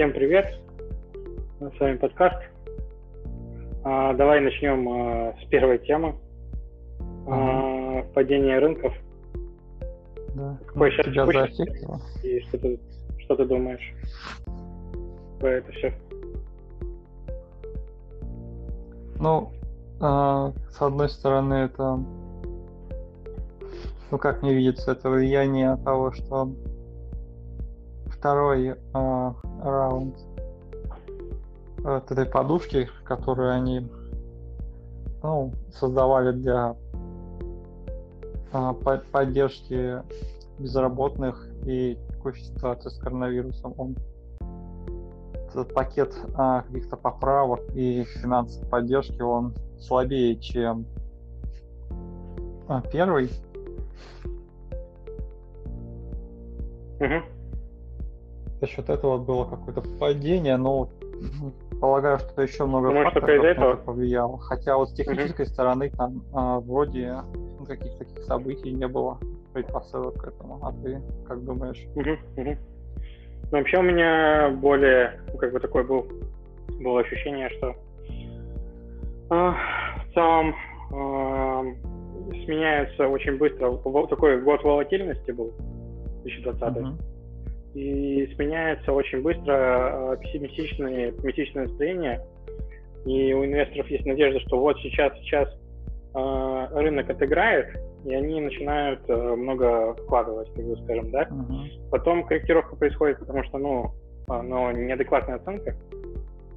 Всем привет! С вами подкаст. А, давай начнем а, с первой темы. А, падение рынков. Да. Какой сейчас тебя текущий зафиксило. И что ты, что ты думаешь про это все? Ну, а, с одной стороны, это, ну как не видится, это влияние того, что второй а, раунд от этой подушки, которую они ну, создавали для а, по- поддержки безработных и текущей ситуации с коронавирусом, он этот пакет а, каких-то поправок и финансовой поддержки, он слабее, чем а, первый. Мгм. За счет этого было какое-то падение, но м, полагаю, что еще много Думаешь, факторов это повлияло. Хотя вот с технической стороны там а, вроде ну, каких-то таких событий не было предпосылок к этому. А ты как думаешь? Мгм, мгм. Ну, вообще у меня более, ну, как бы такой был, было ощущение, что а, в целом а, сменяется очень быстро. Такой год волатильности был 2020. Мгм. И сменяется очень быстро э, пессимистичное, оптимистичное настроение. И у инвесторов есть надежда, что вот сейчас, сейчас э, рынок отыграет, и они начинают э, много вкладывать, как бы скажем, да. Мгм. Потом корректировка происходит, потому что, ну, ну неадекватная оценка.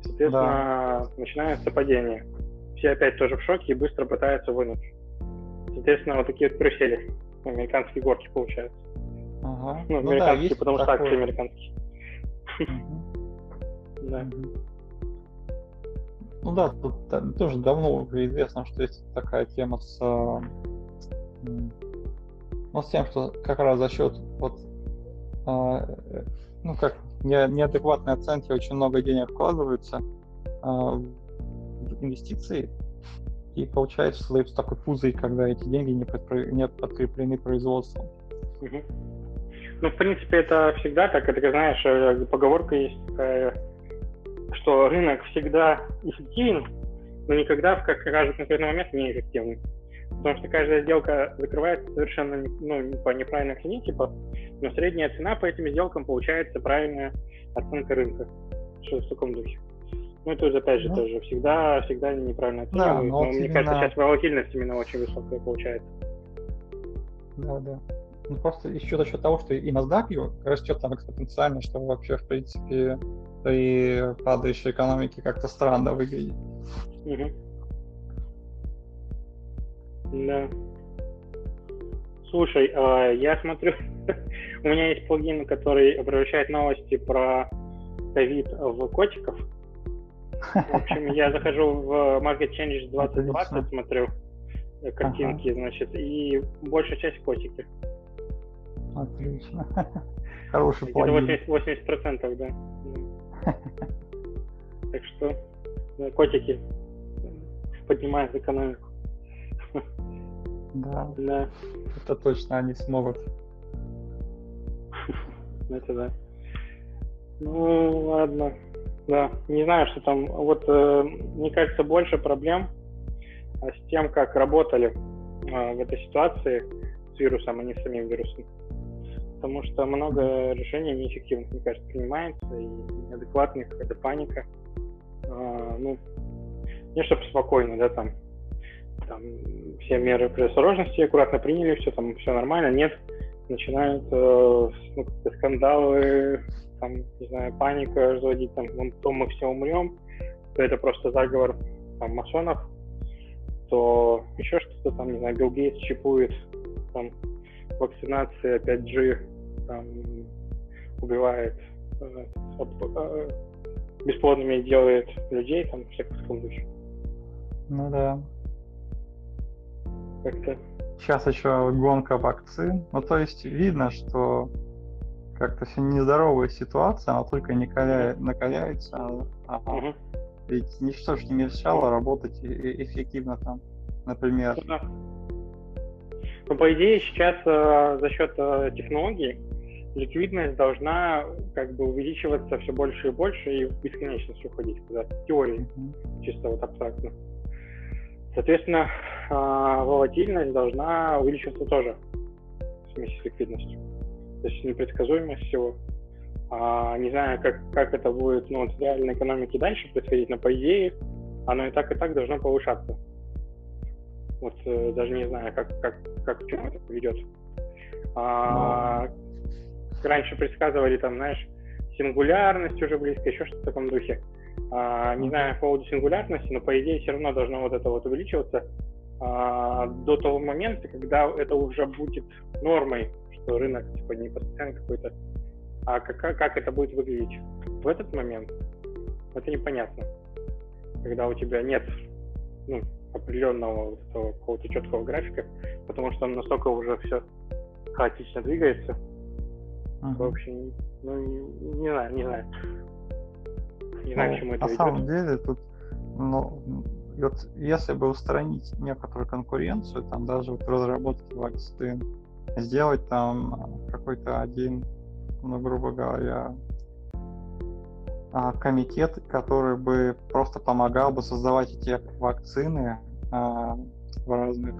Соответственно, начинается падение. Все опять тоже в шоке и быстро пытаются вынуть. Соответственно, вот такие вот карусели, американские горки получаются. Ага. Ну, Ну да, потому что акции американские. Да. Ну да, тут тоже давно уже известно, что есть такая тема с, а, ну, с тем, что как раз за счет вот, а, э, ну как не- неадекватной оценки очень много денег вкладывается а, в инвестиции, и получается создается такой пузырь, когда эти деньги не, подкреплены производством. Мгм. Ну, в принципе, это всегда так. Это, знаешь, э, поговорка есть такая, что рынок всегда эффективен, но никогда в каждый конкретный момент не эффективен. Потому что каждая сделка закрывается совершенно ну, по неправильной цене, типа, но средняя цена по этим сделкам получается правильная оценка рынка. Что в таком духе. Ну, это уже, опять же, Ну. тоже всегда, всегда неправильно Да, оценивают. но но вот мне кажется, именно- сейчас волатильность именно очень высокая получается. Да, да. Ну, просто еще за счет того, что и NASDAQ растет там экспоненциально, что вообще, в принципе, при падающей экономике как-то странно выглядит. Мгм. Да. Слушай, а, я смотрю, у меня есть плагин, который превращает новости про ковид в котиков. В общем, я захожу в Market Change 2020, Отлично. смотрю э, картинки, значит, и большая часть котики. Отлично. Хороший плагин. 80%, 80% да. Так что котики поднимают экономику. Да, Да. это точно они смогут. Это да. Ну, ладно. Да, не знаю, что там. Вот, э, мне кажется, больше проблем а, с тем, как работали а, в этой ситуации с вирусом, а не с самим вирусом. Потому что много решений неэффективных, мне кажется, принимается, и неадекватных, какая-то паника. А, ну, не чтобы спокойно, да, там, там все меры предосторожности аккуратно приняли, все там, все нормально, нет, начинают э, ну, скандалы, там, не знаю, паника разводить, там, ну, то мы все умрем, то это просто заговор там, масонов, то еще что-то там, не знаю, Билл Гейтс чипует, там, вакцинация 5G, там, убивает, э, э, бесплодными делает людей, там, всяких в таком духе. Ну да. Как-то Сейчас еще гонка вакцин. Ну, то есть видно, что как-то все нездоровая ситуация, она только накаляет, накаляется, а, а Мгм. ведь ничто же не мешало работать эффективно там, например. Ну, да. Ну, по идее, сейчас э, за счет э, технологий ликвидность должна как бы увеличиваться все больше и больше и в бесконечность уходить куда-то. Теории, mm-hmm. чисто вот абстрактно. Соответственно, а, волатильность должна увеличиваться тоже вместе с ликвидностью. То есть непредсказуемость всего. А, не знаю, как, как это будет ну, в реальной экономике дальше происходить, но по идее оно и так, и так должно повышаться. Вот э, даже не знаю, как, как, как к чему это поведет. А, раньше предсказывали там, знаешь, сингулярность уже близко, еще что-то в таком духе. А, не знаю по поводу сингулярности, но по идее все равно должно вот это вот увеличиваться а, до того момента, когда это уже будет нормой, что рынок типа не постоянно какой-то, а как, как это будет выглядеть в этот момент, это непонятно. Когда у тебя нет ну, определенного вот этого какого-то четкого графика, потому что он настолько уже все хаотично двигается. Uh-huh. В общем, ну, не, не знаю, не знаю. Не знаю, ну, к чему это На ведет. самом деле, тут, ну, вот если бы устранить некоторую конкуренцию, там даже вот разработки вакцин, сделать там какой-то один, ну, грубо говоря, а, комитет, который бы просто помогал бы создавать эти вакцины а, в разных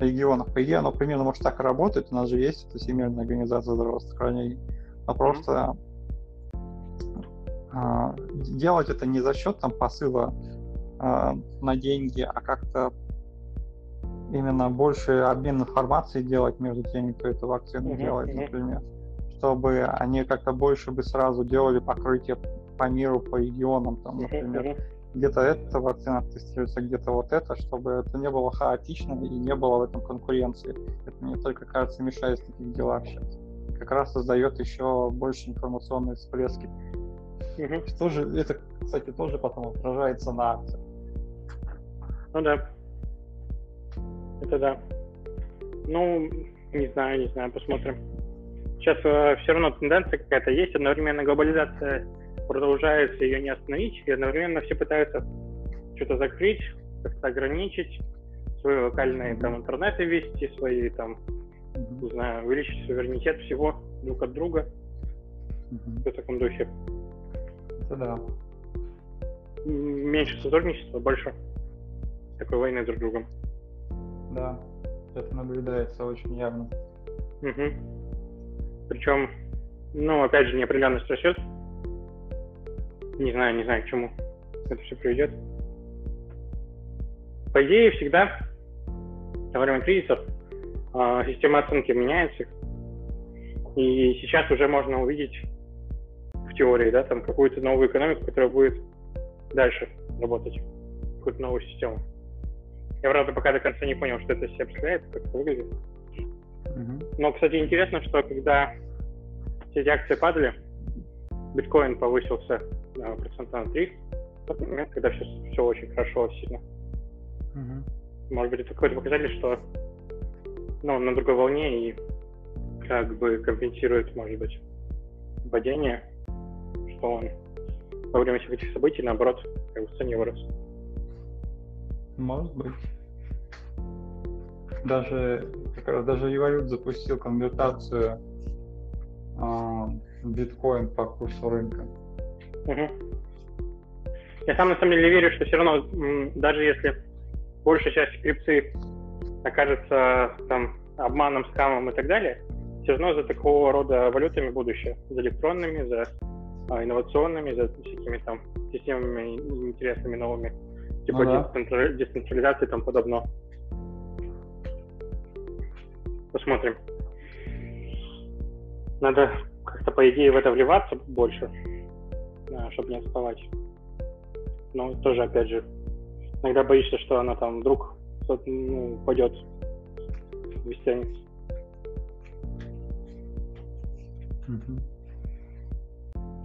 регионах. По идее, оно примерно может так и работать. У нас же есть эта Всемирная организация здравоохранения. Но просто а, делать это не за счет там посыла а, на деньги, а как-то именно больше обмен информацией делать между теми, кто эту вакцину uh-huh, делает, например, чтобы они как-то больше бы сразу делали покрытие по миру, по регионам, там, например. Где-то эта вакцина тестируется, где-то вот это, чтобы это не было хаотично и не было в этом конкуренции. Это мне только кажется мешает в таких делах сейчас. Как раз создает еще больше информационные всплески. Угу. Что же, это, кстати, тоже потом отражается на акциях. Ну да. Это да. Ну, не знаю, не знаю, посмотрим. Сейчас э, все равно тенденция какая-то есть, одновременно глобализация продолжается, ее не остановить, и одновременно все пытаются что-то закрыть, как-то ограничить, свои локальные там интернеты вести, свои там, не знаю, увеличить суверенитет всего друг от друга. Mm-hmm. В таком духе. Это да. Меньше сотрудничества, больше такой войны друг с другом. Да, это наблюдается очень явно. Угу. Причем, ну, опять же, неопределенность растет. Не знаю, не знаю, к чему это все приведет. По идее, всегда во время кризисов э, система оценки меняется. И сейчас уже можно увидеть в теории, да, там какую-то новую экономику, которая будет дальше работать, какую-то новую систему. Я, правда, пока до конца не понял, что это себе представляет, как это выглядит. Mm-hmm. Но, кстати, интересно, что когда все эти акции падали, биткоин повысился на процента на 3, в тот момент, когда все, все очень хорошо, сильно. Mm-hmm. Может быть, это какой-то показатель, что ну, на другой волне и как бы компенсирует, может быть, падение, что он во время всех этих событий, наоборот, как бы в цене вырос. Может быть. Даже как раз даже Evolute запустил конвертацию э, биткоин по курсу рынка. Угу. Я сам на самом деле верю, что все равно, даже если большая часть крипты окажется там обманом, скамом и так далее, все равно за такого рода валютами будущее, за электронными, за а, инновационными, за всякими там системами интересными новыми, типа ну, да. децентрализации и тому подобное. Посмотрим. Надо как-то, по идее, в это вливаться больше, чтобы не отставать. Но тоже, опять же, иногда боишься, что она там вдруг ну, упадет, вестянется. Mm-hmm.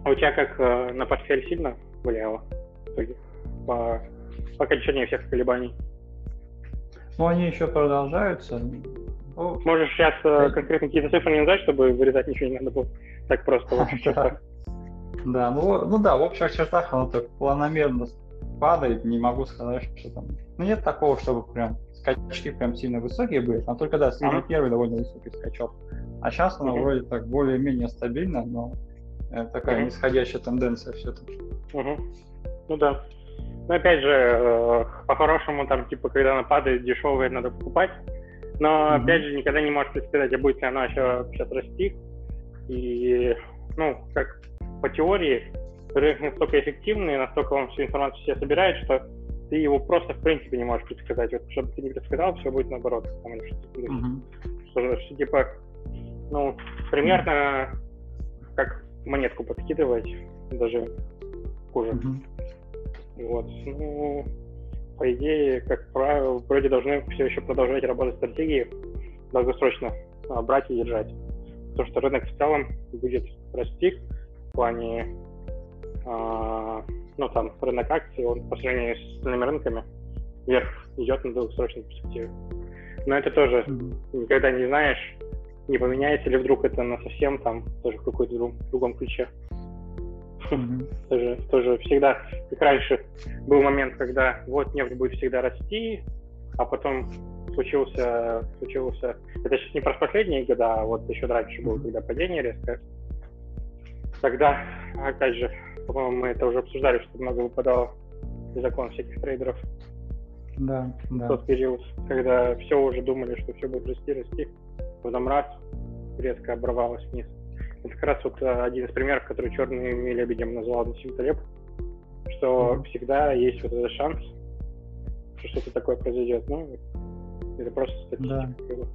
А у тебя как э, на портфель сильно влияло в итоге по, по окончании всех колебаний? Ну, они еще продолжаются. Ну, Можешь сейчас э, конкретно какие-то цифры не назвать, чтобы вырезать ничего не надо было. Так просто в общих чертах. Да, ну, ну да, в общих чертах оно так планомерно падает, не могу сказать, что там... Ну нет такого, чтобы прям скачки прям сильно высокие были, там только, да, самый mm-hmm. первый довольно высокий скачок. А сейчас она mm-hmm. вроде так более-менее стабильна, но э, такая mm-hmm. нисходящая тенденция все-таки. Mm-hmm. Ну да. Но опять же, э, по-хорошему, там, типа, когда она падает, дешевые надо покупать. Но, mm-hmm. опять же, никогда не можешь предсказать, а будет ли она еще сейчас расти. И, ну, как по теории, рынок настолько эффективный, настолько он всю информацию себе собирает, что ты его просто в принципе не можешь предсказать. Вот чтобы ты не предсказал, все будет наоборот. Там, что, mm-hmm. что, что, типа, ну, примерно как монетку подкидывать, даже хуже. Mm-hmm. Вот. Ну, по идее, как правило, вроде должны все еще продолжать работать стратегии долгосрочно брать и держать. Потому что рынок в целом будет расти в плане а, ну, там, рынок акций, он по сравнению с остальными рынками вверх идет на долгосрочной перспективе. Но это тоже никогда не знаешь, не поменяется ли вдруг это на совсем там тоже в какой-то друг, другом ключе. Mm-hmm. тоже, тоже всегда, как раньше, был момент, когда вот нефть будет всегда расти, а потом случился, случился, это сейчас не про последние года, а вот еще раньше было, когда падение резкое. Тогда, опять же, по-моему, мы это уже обсуждали, что много выпадало закон всяких трейдеров. Да, да. Тот период, когда все уже думали, что все будет расти, расти, потом раз, резко оборвалось вниз. Это как раз вот э, один из примеров, который черным лебедем назвал Насим Талеб, что mm-hmm. всегда есть вот этот шанс, что что-то такое произойдет. Ну, это просто статистика. Да.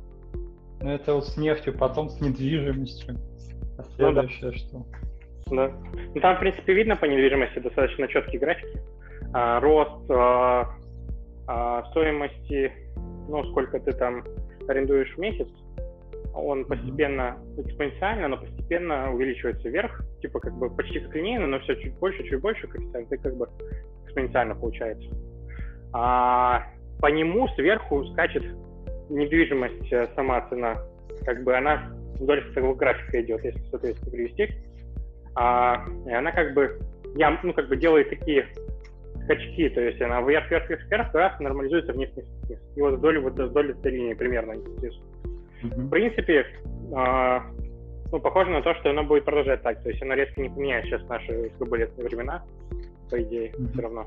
Ну, это вот с нефтью, потом с недвижимостью. А следующее ну, да. что? Да. Ну, там, в принципе, видно по недвижимости достаточно четкие графики. А, рост а, а, стоимости, ну, сколько ты там арендуешь в месяц, он постепенно, экспоненциально, но постепенно увеличивается вверх, типа как бы почти как линейно, но все чуть больше, чуть больше коэффициент, и как бы экспоненциально получается. А по нему сверху скачет недвижимость э, сама цена, как бы она вдоль этого графика идет, если соответственно привести а, и она как бы, я, ну, как бы делает такие скачки, то есть она вверх, вверх, вверх, вверх, раз нормализуется вниз, вниз, вниз. И вот вдоль, вот вдоль этой линии примерно. Mm-hmm. В принципе, а, ну, похоже на то, что она будет продолжать так, то есть она резко не поменяет сейчас наши турбулентные времена, по идее, mm-hmm. все равно.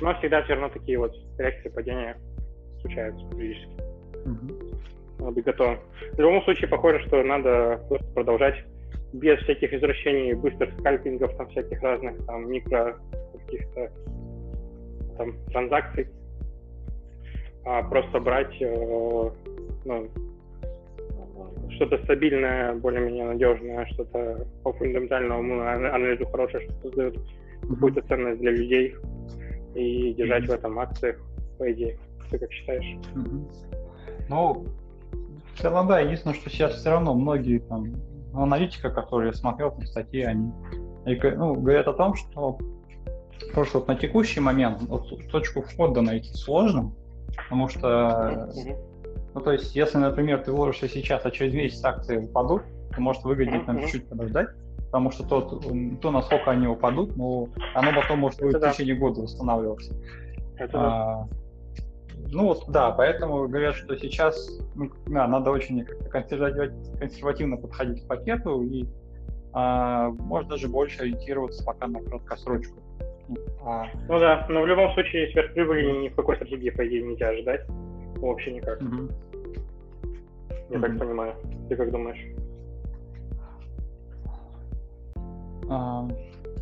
Но всегда все равно такие вот реакции падения случаются периодически. Mm-hmm. Надо быть готовым. В любом случае, похоже, что надо просто продолжать без всяких извращений, быстрых скальпингов, там всяких разных, там, микро каких-то там транзакций, а просто брать э, ну, что-то стабильное, более-менее надежное, что-то по фундаментальному анализу хорошее, что создает какую-то ценность для людей и держать в этом акциях, по идее. Ты как считаешь? Ну, в целом, да, единственное, что сейчас все равно многие там аналитика, которую я смотрел там статьи, они ну, говорят о том, что просто вот на текущий момент вот, точку входа найти сложно, потому что, ну, то есть, если, например, ты вложишься сейчас, а через месяц акции упадут, то может выгоднее там чуть-чуть подождать, потому что то, то, насколько они упадут, ну, оно потом может будет в течение года восстанавливаться. Это а, ну вот да, поэтому говорят, что сейчас ну, да, надо очень консервативно подходить к пакету и а, может даже больше ориентироваться пока на краткосрочку. А... Ну да, но в любом случае сверхприбыли ни в какой стратегии, по идее, нельзя ожидать. Вообще никак. Угу. Я угу. так понимаю. Ты как думаешь? А,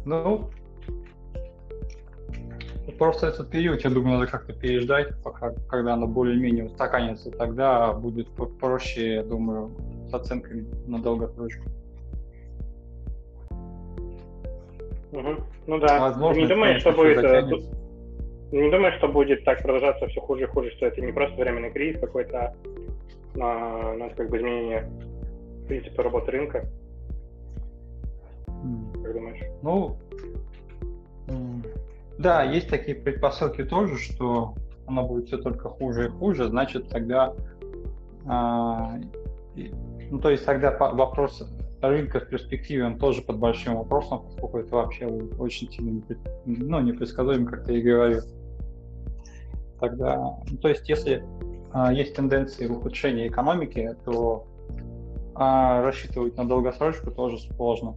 ну, Просто этот период, я думаю, надо как-то переждать, пока, когда оно более-менее устаканится, тогда будет проще, я думаю, с оценкой на долгосрочку. Угу. Ну да. Возможно, не думаешь, что будет... Э, затянется. Не думаешь, что будет так продолжаться все хуже и хуже, что это не просто временный кризис какой-то, а, ну, как бы изменение принципа работы рынка? Как думаешь? Ну, да, есть такие предпосылки тоже, что оно будет все только хуже и хуже, значит тогда, а, ну то есть тогда вопрос рынка в перспективе он тоже под большим вопросом, поскольку это вообще очень сильно ну, непредсказуемо, как ты и говорил. тогда... Ну, то есть если а, есть тенденции в ухудшении экономики, то а, рассчитывать на долгосрочку тоже сложно.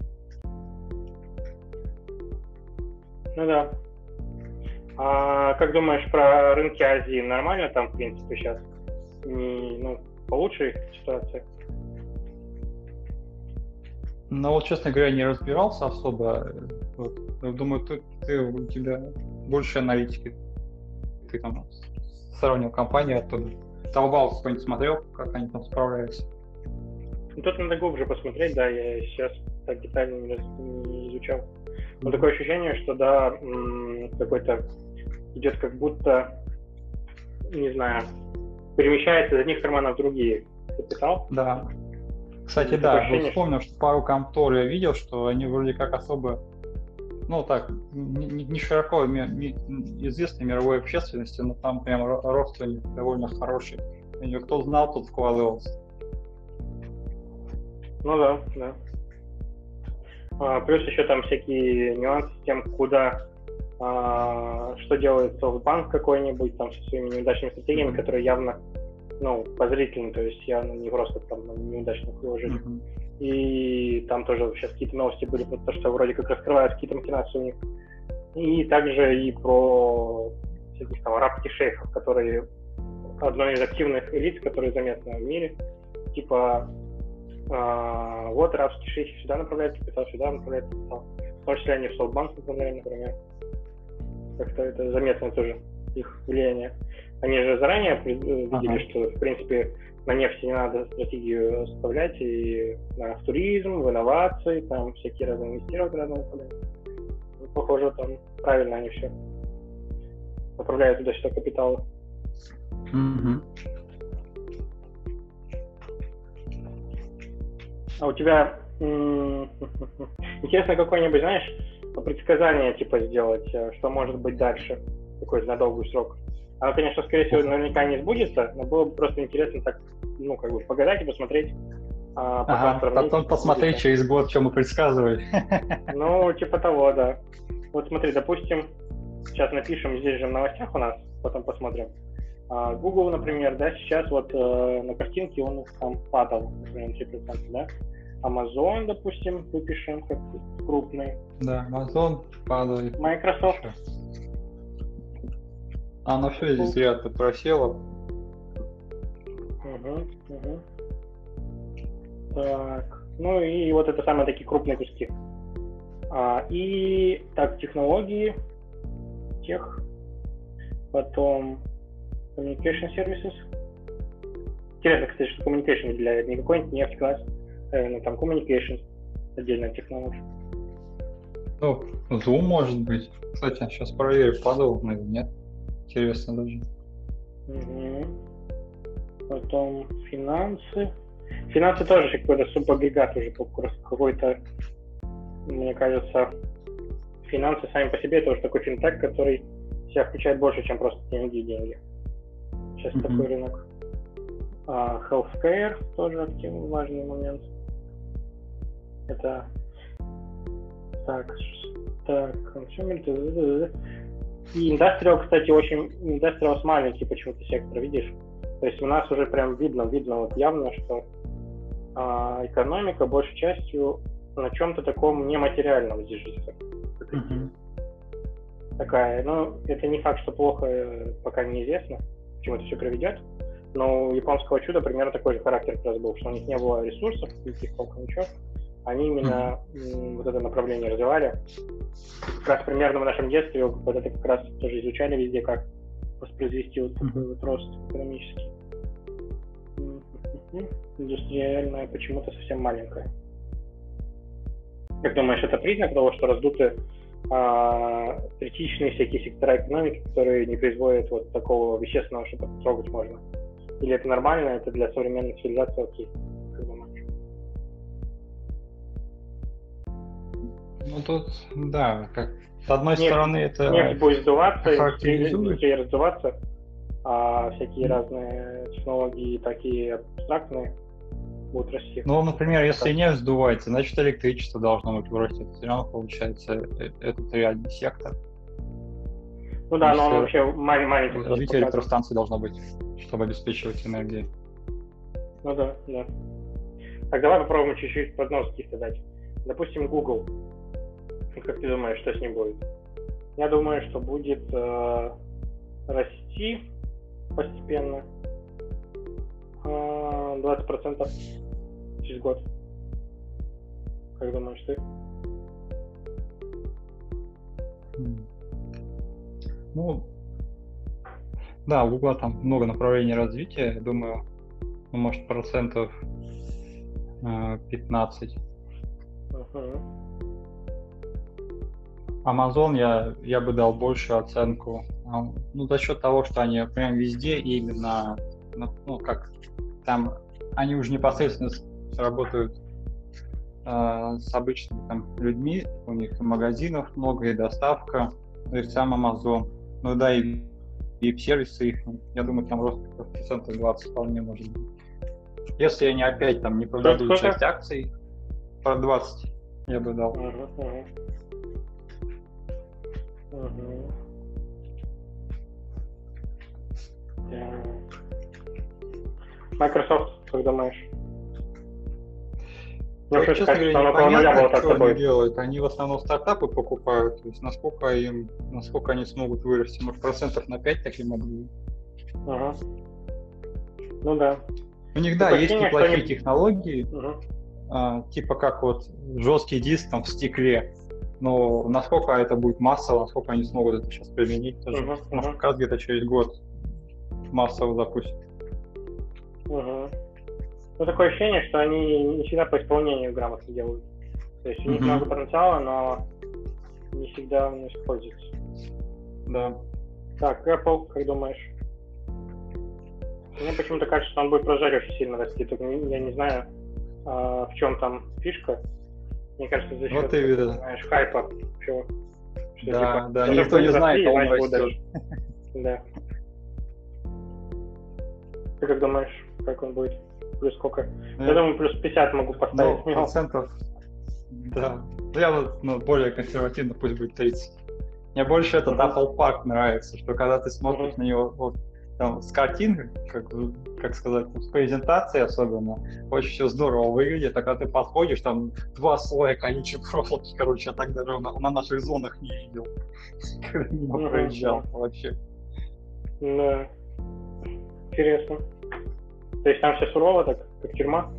Ну да. А как думаешь про рынки Азии? Нормально там, в принципе, сейчас? Не, ну, получше ситуация? Ну вот, честно говоря, не разбирался особо. Вот. Думаю, ты, ты, у тебя больше аналитики. Ты там сравнил компании оттуда. Taobao какой-нибудь смотрел, как они там справляются? Ну, тут надо глубже посмотреть, да, я сейчас так детально не, не изучал. Но такое ощущение, что да, какой-то идет как будто, не знаю, перемещается из одних карманов в другие. Капитал? Да. Кстати, да, ощущение, вот вспомнил, что пару контор я видел, что они вроде как особо, ну так, не, не широко не, известной мировой общественности, но там прям рост довольно хороший. Кто знал, тот вкладывался. Ну да, да. А, плюс еще там всякие нюансы с тем, куда, а, что делает софтбанк какой-нибудь там со своими неудачными стратегиями, mm-hmm. которые явно, ну, позрительны, то есть явно не просто там на неудачных выложениях. Mm-hmm. И там тоже сейчас какие-то новости были про то, что вроде как раскрывают какие-то махинации у них. И также и про всяких там арабских шейхов, которые одной из активных лиц, которые заметны в мире, типа а, вот арабские шейхи сюда направляют капитал, сюда направляют капитал. В том числе они в Солтбанк направляют, например. Как-то это заметно тоже, их влияние. Они же заранее видели, ага. что, в принципе, на нефти не надо стратегию составлять, и на, туризм, в инновации, там всякие разные инвестировать разные направления. Ну, похоже, там правильно они все направляют туда-сюда капиталы. Mm-hmm. А у тебя интересно какое-нибудь, знаешь, предсказание типа сделать, э, что может быть дальше, такой на долгий срок? Оно, конечно, скорее всего, наверняка не сбудется, но было бы просто интересно так, ну, как бы погадать и посмотреть. А, ага, потом посмотреть через год, что мы предсказывали. Ну, типа того, да. Вот смотри, допустим, сейчас напишем здесь же в новостях у нас, потом посмотрим. А, Google, например, да, сейчас вот э, на картинке он там падал, например, 3%, да? Amazon, допустим, выпишем как крупный. Да, Amazon падает. Microsoft. А, ну все, здесь ряд просело. Угу, угу. Так, ну и вот это самые такие крупные куски. А, и так, технологии, тех, потом Communication Services. Интересно, кстати, что Communication для не какой-нибудь нефть, газ, э, ну там Communication, отдельная технология. Ну, Zoom может быть. Кстати, сейчас проверю, падал или нет. Интересно даже. Угу. Потом финансы. Финансы тоже какой-то субагрегат уже какой-то, мне кажется, финансы сами по себе тоже такой финтех, который себя включает больше, чем просто деньги и деньги сейчас mm-hmm. такой рынок. А, healthcare тоже активный, важный момент. Это так, так, consumer, и индустриал, кстати, очень, индустриал маленький почему-то сектор, видишь? То есть у нас уже прям видно, видно вот явно, что а, экономика большей частью на чем-то таком нематериальном держится. Mm-hmm. Такая, ну, это не факт, что плохо, э, пока неизвестно чему это все приведет. Но у японского чуда примерно такой же характер как раз был, что у них не было ресурсов, никаких толком ничего. Они именно mm-hmm. вот это направление развивали. Как раз примерно в нашем детстве вот это как раз тоже изучали везде, как воспроизвести вот такой mm-hmm. вот рост экономический. Индустриальная почему-то совсем маленькая. Как думаешь, это признак того, что раздуты а, критичные всякие сектора экономики, которые не производят вот такого вещественного, что трогать можно? Или это нормально, это для современной цивилизации окей? Ну тут, да, как с одной нефть, стороны это нефть будет сдуваться, и раздуваться, а всякие разные технологии такие абстрактные будут расти. Ну, например, если не сдувается, значит электричество должно быть вырасти. Это все равно получается э, этот реальный сектор. Ну да, но он вообще маленький. Развитие электростанции должно быть, чтобы обеспечивать энергией. Ну да, да. Так, давай попробуем чуть-чуть поднос каких-то дать. Допустим, Google. Как ты думаешь, что с ним будет? Я думаю, что будет э, расти постепенно. Э, 20% через год. Как думаешь ты? Ну, да, у Google там много направлений развития. Я думаю, ну, может, процентов 15. Uh-huh. Amazon я, я бы дал большую оценку. А, ну, за счет того, что они прям везде именно, ну, как там, они уже непосредственно работают э, с обычными там людьми, у них магазинов много и доставка, ну и сам Amazon. Ну да, и, и сервисы их, я думаю, там рост процентов 20 вполне может быть. Если они опять там не продадут часть акций, по 20 я бы дал. Uh-huh. Yeah. Microsoft, как думаешь? Ну, вот, честно говоря, непонятно, что они делают. Они в основном стартапы покупают. То есть насколько им, насколько они смогут вырасти? Может, процентов на 5 такие могли? Ага. Ну да. У них, да, есть неплохие они... технологии, угу. а, типа как вот жесткий диск там в стекле. Но насколько это будет массово, насколько они смогут это сейчас применить, тоже, угу, может, как раз где-то через год массово запустят. Угу. Ну, такое ощущение, что они не всегда по исполнению грамотно делают. То есть у них mm-hmm. много потенциала, но не всегда он используется. Да. Так, Apple, как думаешь? Мне почему-то кажется, что он будет продолжать очень сильно расти. Только я не знаю, а, в чем там фишка. Мне кажется, за счет, вот ты знаешь, хайпа. Чего? Что, да, типа, да, никто не знает, а он растет. Да. Ты как думаешь, как он будет? Плюс сколько? Ну, я думаю, плюс 50 могу поставить. Ну, процентов, да. Ну, я вот ну, более консервативно, пусть будет 30. Мне больше этот. Apple Park нравится, что когда ты смотришь uh-huh. на него вот, там, с картинкой, как, как сказать, с презентацией особенно, очень все здорово выглядит, а когда ты подходишь, там два слоя колючей проволоки, короче, я так даже на, на наших зонах не видел, когда мимо проезжал вообще. Да, интересно. То есть там все сурово, так, как тюрьма?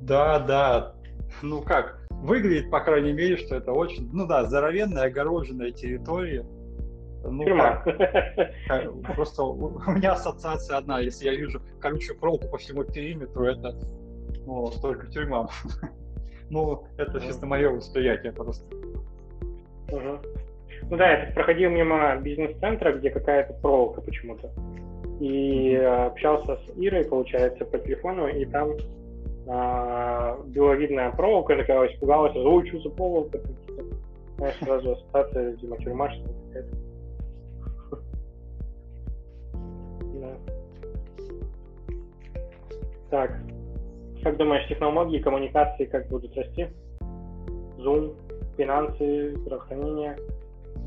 Да, да. Ну как, выглядит, по крайней мере, что это очень, ну да, здоровенная огороженная территория, ну, Тюрьма. Как, просто у меня ассоциация одна. Если я вижу колючую проволоку по всему периметру, это ну, только тюрьма. ну, это чисто мое восприятие просто. Ну да, я проходил мимо бизнес-центра, где какая-то проволока почему-то. И общался с Ирой, получается, по телефону, и там а, была видная проволока, такая испугалась, ой, что за проволока? Знаешь, сразу ассоциация, видимо, тюрьма, что-то какая-то. Так, как думаешь, технологии, коммуникации как будут расти? Zoom, финансы, здравоохранение,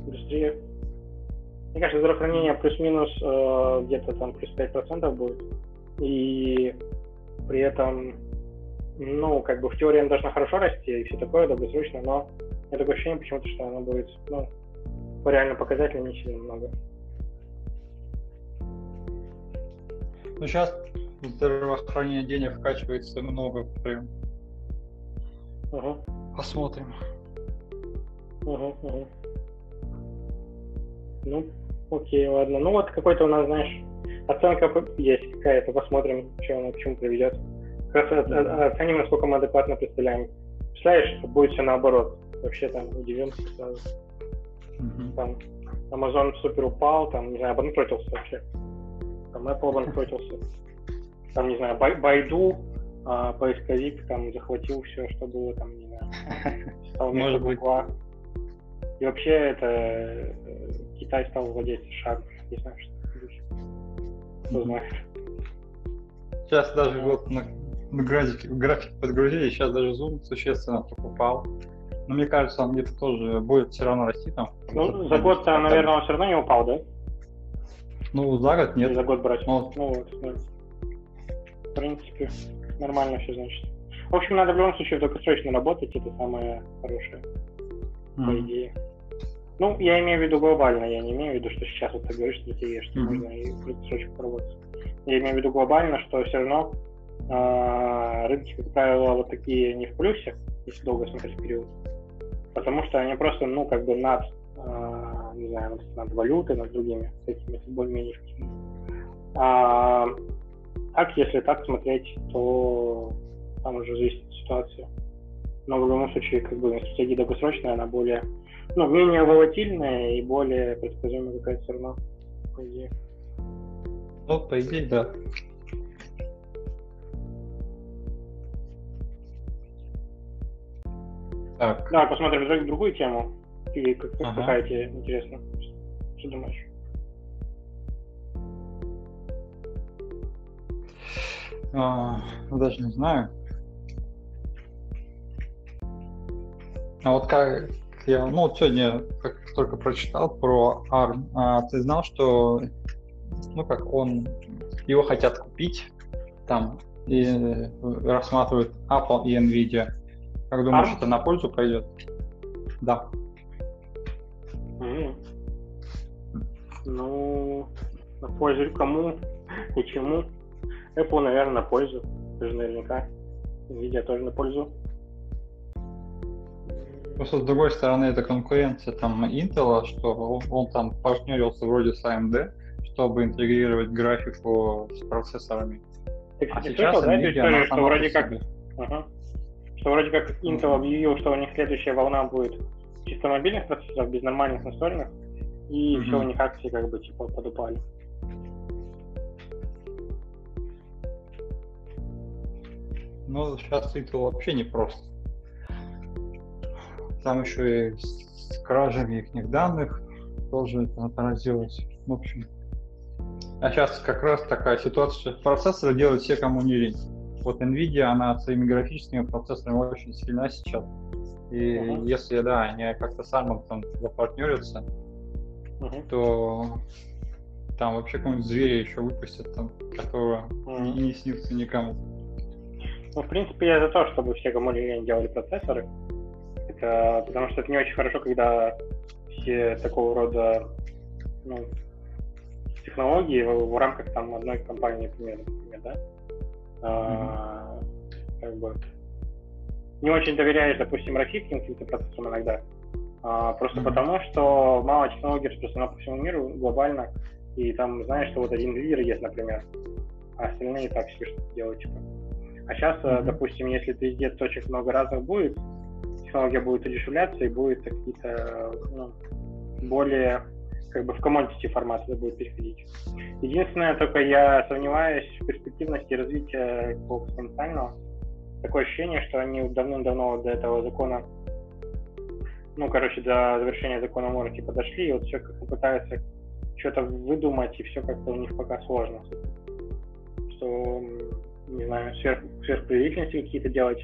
индустрия? Мне кажется, здравоохранение плюс-минус э, где-то там плюс 5% будет. И при этом, ну, как бы в теории она должна хорошо расти и все такое долгосрочно, но я такое ощущение почему-то, что она будет, ну, по реальным показателям не сильно много. Ну, сейчас здравоохранение денег вкачивается много прям. Угу. Посмотрим. Угу, угу. Ну, окей, ладно. Ну вот какой-то у нас, знаешь, оценка есть какая-то, посмотрим, что она к чему приведет. Как раз оценим, насколько мы адекватно представляем. Представляешь, что будет все наоборот. Вообще там удивимся сразу. Mm-hmm. Там Amazon супер упал, там, не знаю, обанкротился вообще. Там Apple обанкротился там, не знаю, Байду, а, поисковик там захватил все, что было там, не знаю, стал Может быть. И вообще это э, Китай стал владеть США, не знаю, что Кто знает. Сейчас даже вот на, на графике, график подгрузили, сейчас даже Zoom существенно покупал. Ну, мне кажется, он где-то тоже будет все равно расти там. Ну, за год, наверное, он все равно не упал, да? Ну, за год нет. Или за год брать. Ну, Ну вот, да. В принципе, нормально все значит. В общем, надо в любом случае долгосрочно работать, это самое хорошее, по м. идее. Ну, я имею в виду глобально, я не имею в виду, что сейчас вот ты говоришь стратегия, что Мгм. можно и краткосрочно поработать. Я имею в виду глобально, что все равно а, рынки, как правило, вот такие не в плюсе, если долго смотреть период. Потому что они просто, ну, как бы над, а, не знаю, над, валютой, над другими такими более-менее эффективными. А, так, если так смотреть, то там уже зависит от ситуации. Но в любом случае, как бы стратегия долгосрочная, она более, ну, менее волатильная и более предсказуемая какая-то все равно, по идее. Ну, по идее, да. Так, Давай посмотрим друг- другую тему. Или как, как- Ага. какая тебе интересна? Что думаешь? а, даже не знаю. А вот как я, ну вот сегодня как только прочитал про ARM, а, ты знал, что, ну как он, его хотят купить там и рассматривают Apple и Nvidia. Как думаешь, ARM? это на пользу пойдет? Да. М. Ну, на пользу кому и чему? Apple, наверное, на пользу. Тоже наверняка. Nvidia тоже на пользу. Просто с другой стороны, это конкуренция там Intel, что он, он там партнерился вроде с AMD, чтобы интегрировать графику с процессорами. Ты, А кстати, сейчас слышал, да, историю, что вроде как, ага. что вроде как Intel объявил, что у них следующая волна будет чисто мобильных процессоров без нормальных настольных, и Мгм. все, у них акции как бы типа подупали. Ну, сейчас Intel вообще не просто. Там еще и с кражами их данных тоже это отразилось. В общем. А сейчас как раз такая ситуация, процессоры делают все, кому не лень. Вот Nvidia, она своими графическими процессорами очень сильна сейчас. И Мгм. если, да, они как-то с ARM там запартнерятся, Мгм. то там вообще какого-нибудь зверя еще выпустят, там, которого Мгм. не, не снится никому. Ну, в принципе, я за то, чтобы все, кому лень, делали процессоры. Это потому что это не очень хорошо, когда все такого рода ну, технологии в, в рамках там одной компании, например, например да? А, как бы не очень доверяешь, допустим, российским каким-то процессорам иногда. А, просто Мгм. потому, что мало технологий распространено по всему миру глобально, и там знаешь, что вот один лидер есть, например, а остальные так себе что-то делают, типа. А сейчас, Мгм. допустим, если ты везде точек много разных будет, технология будет удешевляться и будет какие-то ну, более как бы в commodity формат это будет переходить. Единственное, только я сомневаюсь в перспективности развития экспоненциального. Такое ощущение, что они давным-давно до этого закона, ну, короче, до завершения закона Морти подошли, и вот все как-то пытаются что-то выдумать, и все как-то у них пока сложно. Что, не знаю, сверх, сверхпроизводительности какие-то делать.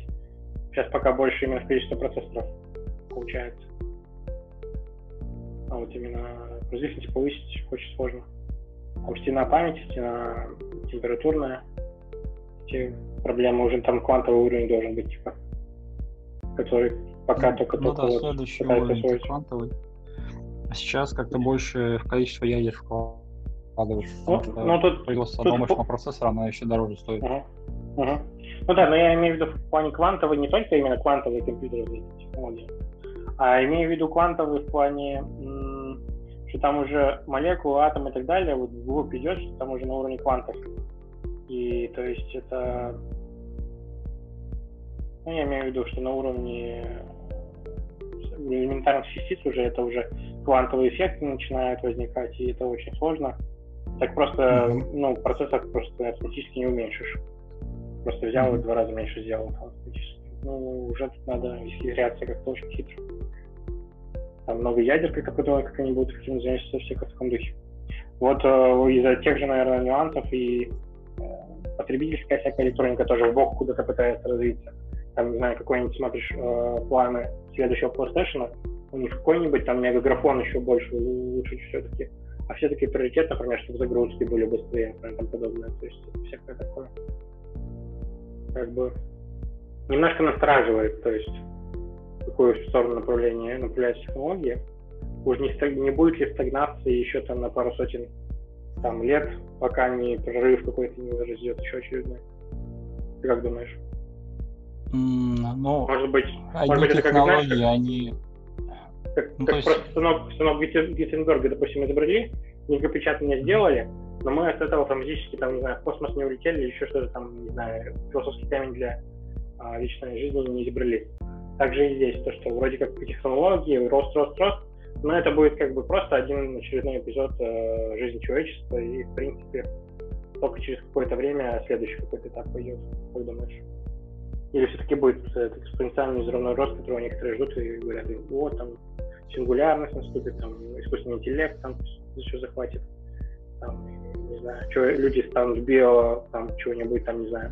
Сейчас пока больше именно количество процессоров получается. А вот именно производительность повысить очень сложно. Там стена памяти, стена температурная. Эти проблемы уже там квантовый уровень должен быть, типа, который пока Ну, только ну только да, вот следующий уровень освоить. квантовый. А сейчас как-то больше в количество ядер вкладывают. Ну, ну, тут- производство тут одного мощного процессора, оно еще дороже стоит. Ага. Ага. Ну да, но я имею в виду в плане квантовой, не только именно квантовые компьютерные технологии, а имею в виду квантовый в плане, что там уже молекулы, атомы и так далее, вот вглубь идет, что там уже на уровне квантов. И то есть это, ну я имею в виду, что на уровне элементарных частиц уже это уже квантовые эффекты начинают возникать, и это очень сложно. Так просто, Мгм. ну, процессор просто автоматически не уменьшишь. Просто взял и два раза меньше сделал автоматически. Ну, уже тут надо исхитряться как-то очень хитро. Там много ядер, как подумать, как они будут каким зависеть все как в таком духе. Вот э, из-за тех же, наверное, нюансов и э, потребительская всякая электроника тоже в бок куда-то пытается развиться. там, не знаю, какой-нибудь смотришь э, планы следующего PlayStation, у них какой-нибудь там мегаграфон еще больше улучшить все-таки, а все-таки приоритет, например, чтобы загрузки были быстрее, например, там подобное, то есть всякое такое. Как бы немножко настораживает, то есть какую сторону направления направляются технологии. Уж не, не будет ли стагнации еще там на пару сотен там, лет, пока не прорыв какой-то не произойдет еще очередной. Ты как думаешь? Mm, ну, может быть, одни может быть, это как, знаешь, как, они... как, ну, как есть... просто станок, станок Гиттенберга, допустим, изобрели, книгопечатание сделали, но мы от этого там физически, там, не знаю, в космос не улетели еще что-то там, не знаю, философский камень для а, личной жизни не изобрели. Также и здесь, то, что вроде как технологии, рост, рост, рост, но это будет как бы просто один очередной эпизод э, жизни человечества, и, в принципе, только через какое-то время следующий какой-то этап пойдет, как думаешь? Или все-таки будет этот экспоненциальный взрывной рост, которого некоторые ждут и говорят, вот, там, сингулярность наступит, там, искусственный интеллект там еще захватит, там, не знаю, что люди станут био, там, чего-нибудь, там, не знаю,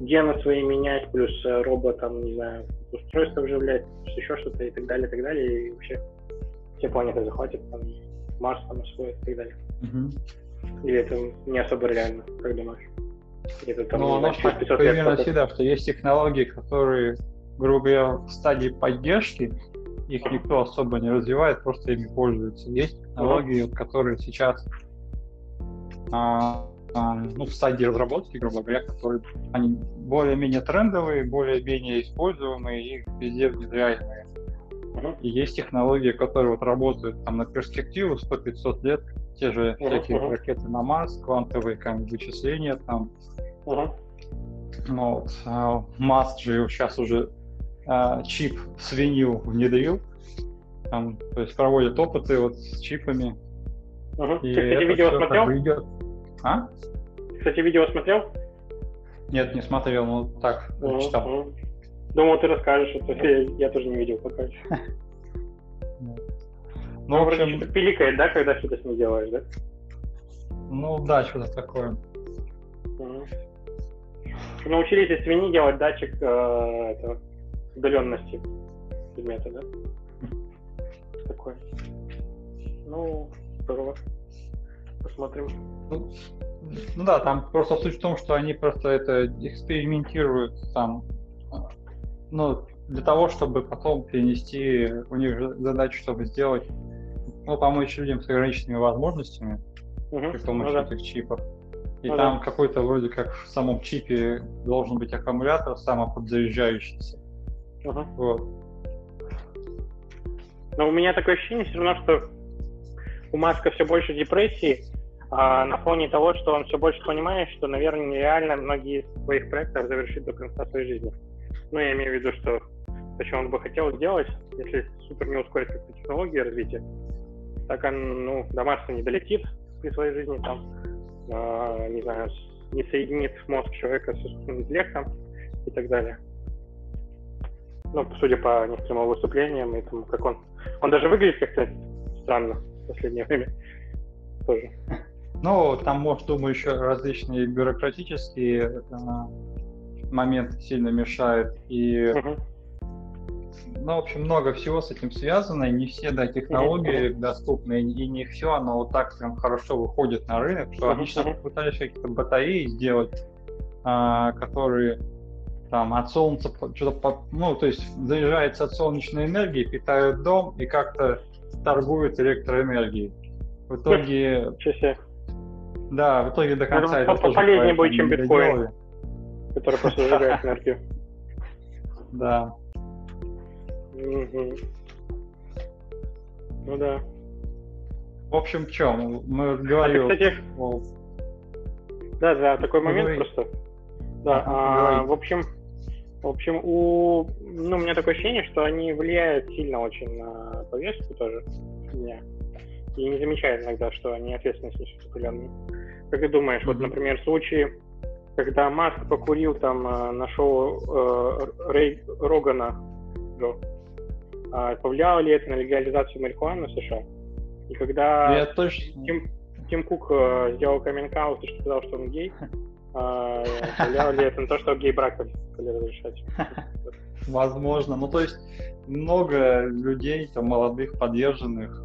гены свои менять, плюс э, робот, там, не знаю, устройство вживлять, еще что-то и так далее, и так далее, и вообще все планеты захватят, там, Марс там освоит и так далее. Угу. Или это не особо реально, как думаешь? Это, там, ну, оно так примерно всегда, что есть технологии, которые, грубо говоря, в стадии поддержки, их никто особо не развивает, просто ими пользуются. Есть технологии, uh-huh. которые сейчас ну, в стадии разработки, грубо говоря, которые они более-менее трендовые, более-менее используемые, и везде внедряемые. Uh-huh. И есть технологии, которые вот работают там на перспективу 100-500 лет, те же uh-huh. всякие uh-huh. ракеты на Марс, квантовые как, вычисления там. Uh-huh. Ну, вот, а, Маск же сейчас уже а, чип в свинью внедрил, там, то есть проводят опыты вот с чипами. Uh-huh. И Ты, кстати, видео смотрел? Идет. А? Кстати, видео смотрел? Нет, не смотрел, но так, uh-huh. читал. Uh-huh. Думал, ты расскажешь, это я, я тоже не видел пока еще. Ну, ну, в общем... что-то пиликает, да, когда что-то с ней делаешь, да? Ну, да, что-то такое. Угу. Научились из свиньи делать датчик э, это, удаленности предмета, да? Такой. Ну, здорово. Посмотрим. Ну, ну да, там просто суть в том, что они просто это экспериментируют там ну, для того, чтобы потом перенести у них задачу, чтобы сделать, ну, помочь людям с ограниченными возможностями угу. при помощи ну, да. этих чипов. И ну, там да. какой-то вроде как в самом чипе должен быть аккумулятор самоподзаряжающийся. Угу. Вот. Но у меня такое ощущение все равно, что у Маска все больше депрессии, а на фоне того, что он все больше понимает, что, наверное, нереально многие из своих проектов завершить до конца своей жизни. Ну, я имею в виду, что то, что он бы хотел сделать, если супер не ускорить технологии развития, так он, ну, до Марса не долетит при своей жизни, там, э, не знаю, не соединит мозг человека с искусственным интеллектом и так далее. Ну, судя по некоторым выступлениям и тому, как он... Он даже выглядит как-то странно последнее время тоже. Ну, там, может, думаю, еще различные бюрократические момент сильно мешает. И, ну, в общем, много всего с этим связано, и не все да, технологии доступны, и не все оно вот так прям хорошо выходит на рынок, что они сейчас пытались какие-то батареи сделать, а, которые там от солнца что-то, ну, то есть заряжается от солнечной энергии, питают дом и как-то торгуют электроэнергией. В итоге... Да, в итоге до конца это, это полезнее будет, чем биткоин который просто зажигает энергию. Да. Ну да. В общем, в чем? Мы говорили... Кстати... Да, да, такой момент Говори. просто. Да, а, в общем, в общем, у, ну, у меня такое ощущение, что они влияют сильно очень на повестку тоже меня. И не замечают иногда, что они ответственность несут определенную. Как ты думаешь, вот, например, в случае когда Маск покурил там э, на шоу э, Рей Рогана, э, повлияло ли это на легализацию марихуаны в США? И когда Я точно... Тим, Тим Кук э, сделал каминг и сказал, что он гей, повлияло ли это на то, что гей-брак стали разрешать? Возможно. Ну, то есть много людей, там, молодых, поддержанных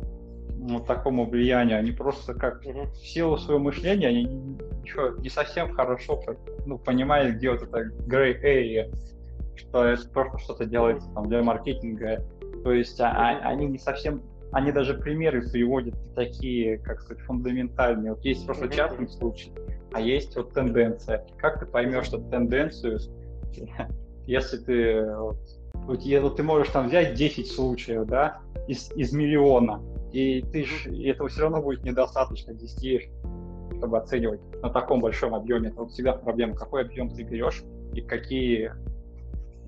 ну, такому влиянию. Они просто как угу. в силу своего мышления, они ничего, не совсем хорошо ну, понимают, где вот это gray area, что это просто что-то делается там, для маркетинга. То есть а, а, они не совсем они даже примеры приводят такие, как сказать, фундаментальные. Вот есть просто частный случай, а есть вот тенденция. Как ты поймешь эту тенденцию, если ты вот, ты можешь там взять 10 случаев, да, из, из миллиона, и ты ж, и этого все равно будет недостаточно 10, чтобы оценивать на таком большом объеме. Это вот всегда проблема, какой объем ты берешь и какие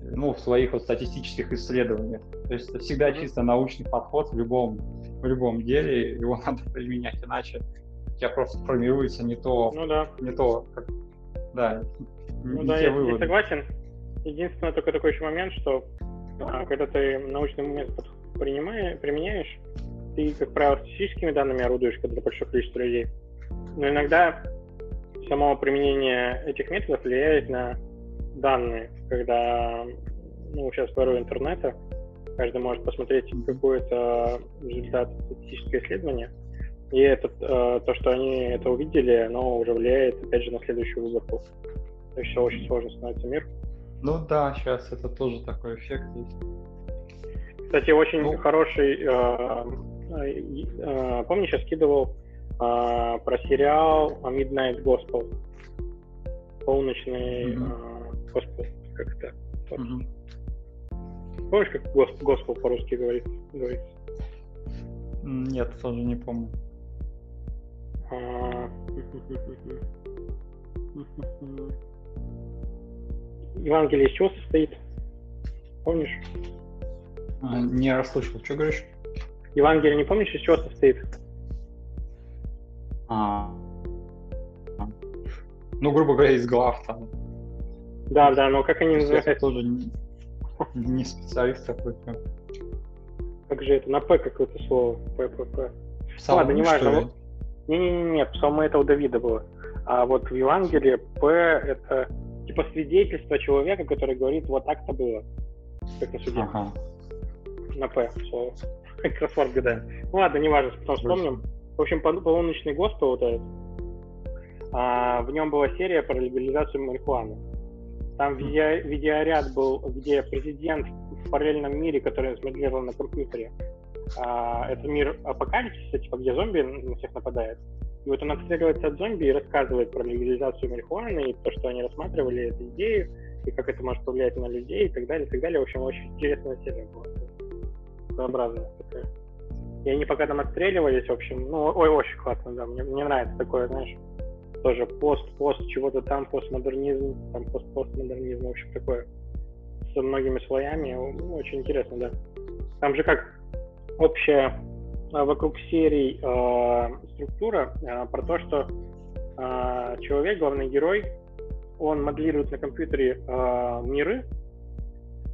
ну, в своих вот статистических исследованиях. То есть это всегда чисто научный подход в любом, в любом деле, его надо применять, иначе у тебя просто формируется не то, ну, да. не то, как, да, ну, не да, те я, выводы. я согласен. Единственное только такой еще момент, что а, когда ты научный метод применяешь, ты, как правило, статистическими данными орудуешь, когда большое количество людей. Но иногда само применение этих методов влияет на данные, когда ну, сейчас порой интернета, каждый может посмотреть какой-то результат статистического исследования, и это, э, то, что они это увидели, оно уже влияет, опять же, на следующую выборку. То есть все очень сложно становится мир. Ну да, сейчас это тоже такой эффект есть. Кстати, очень ну... хороший, э, э, помнишь, я скидывал э, про сериал Midnight Gospel, полночный mm-hmm. Госпел, как это? Mm-hmm. Помнишь, как госп, Госпел по-русски говорит, говорится? Нет, тоже не помню. А... Евангелие из чего состоит? Помнишь? А, не расслышал. Что говоришь? Евангелие не помнишь, из чего состоит? А. Ну, грубо говоря, из глав там. Да, да, но как они называются? Я тоже не, не специалист какой-то. Как же это? На П какое-то слово. П, П, П. Псалмы, Ладно, неважно. Не-не-не, псалмы это у Давида было. А вот в Евангелии П это типа свидетельство человека, который говорит, вот так-то было. Как на суде. Ага. На П слово. Кроссворд гадаем. Ну ладно, неважно, потом вспомним. В общем, полуночный госпел вот этот. А, в нем была серия про легализацию марихуаны. Там видео, видеоряд был, где президент в параллельном мире, который смоделировал на компьютере, а, это мир апокалипсиса, типа, где зомби на всех нападают. И вот он отстреливается от зомби и рассказывает про легализацию марихуаны и то, что они рассматривали эту идею, и как это может повлиять на людей и так далее, и так далее. В общем, очень интересная серия была. Своеобразная такая. И они пока там отстреливались, в общем, ну, ой, очень классно, да, мне, мне нравится такое, знаешь, тоже пост, пост чего-то там, постмодернизм, там пост, постмодернизм, в общем, такое со многими слоями, ну, очень интересно, да. Там же как общая а, вокруг серий э, структура э, про то, что э, человек, главный герой, он моделирует на компьютере э, миры,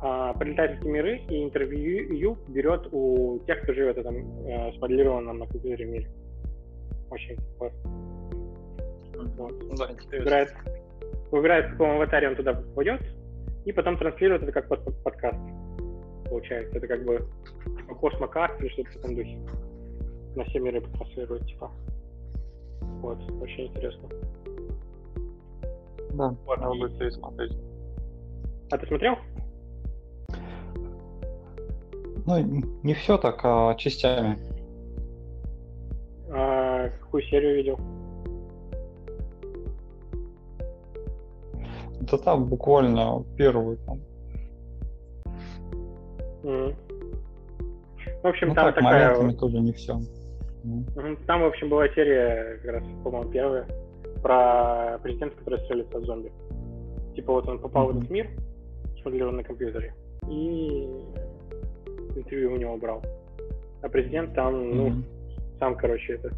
э, эти миры и интервью берет у тех, кто живет в этом э, смоделированном на компьютере мире. Очень классно. Вот. Да, выбирает, выбирает, в каком аватаре он туда попадет, и потом транслирует это как под, под подкаст. Получается, это как бы космокаст или что-то в этом духе. На все миры транслирует, типа. Вот, очень интересно. Да, вот, надо будет и... смотреть. А ты смотрел? Ну, не все так, а частями. А, какую серию видел? Да там буквально первый там. Mm. В общем, ну, там так, такая... моментами тоже не все. Mm. Там, в общем, была серия, как раз, по-моему, первая, про президента, который стреляется от зомби. Типа вот он попал mm-hmm. в этот мир, смоделирован на компьютере, и интервью у него брал. А президент там, mm-hmm. ну, сам, короче, это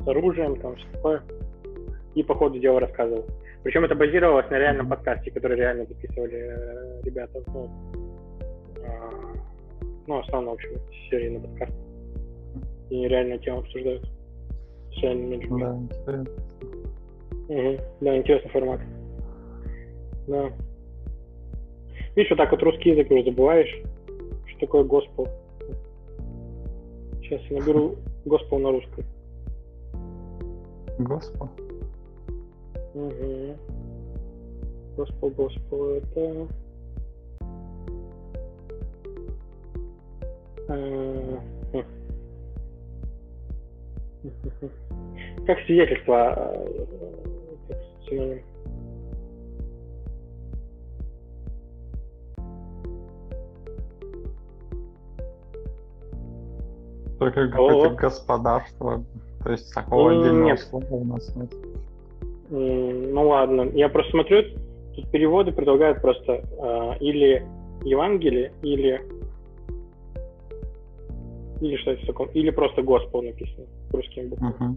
с оружием, там все такое. И по ходу дела рассказывал. Причем это базировалось на реальном подкасте, который реально записывали э, ребята. Ну, ну, основном, в общем, серии на подкаст. И реальную тему обсуждают. С реальным менеджментом. Да, интересно. Угу. Да, интересный формат. Да. Видишь, вот так вот русский язык уже забываешь, что такое госпел. Сейчас я наберу госпел на русском. Госпел? Угу. Госпел, госпел, это... Как свидетельство, э, как синоним. Только какое-то господарство. То есть такого отдельного слова у нас нет. Ну ладно. Я просто смотрю, тут переводы предлагают просто э, или Евангелие, или или что-то такое, или просто Госпел написано русским буквами. Uh-huh.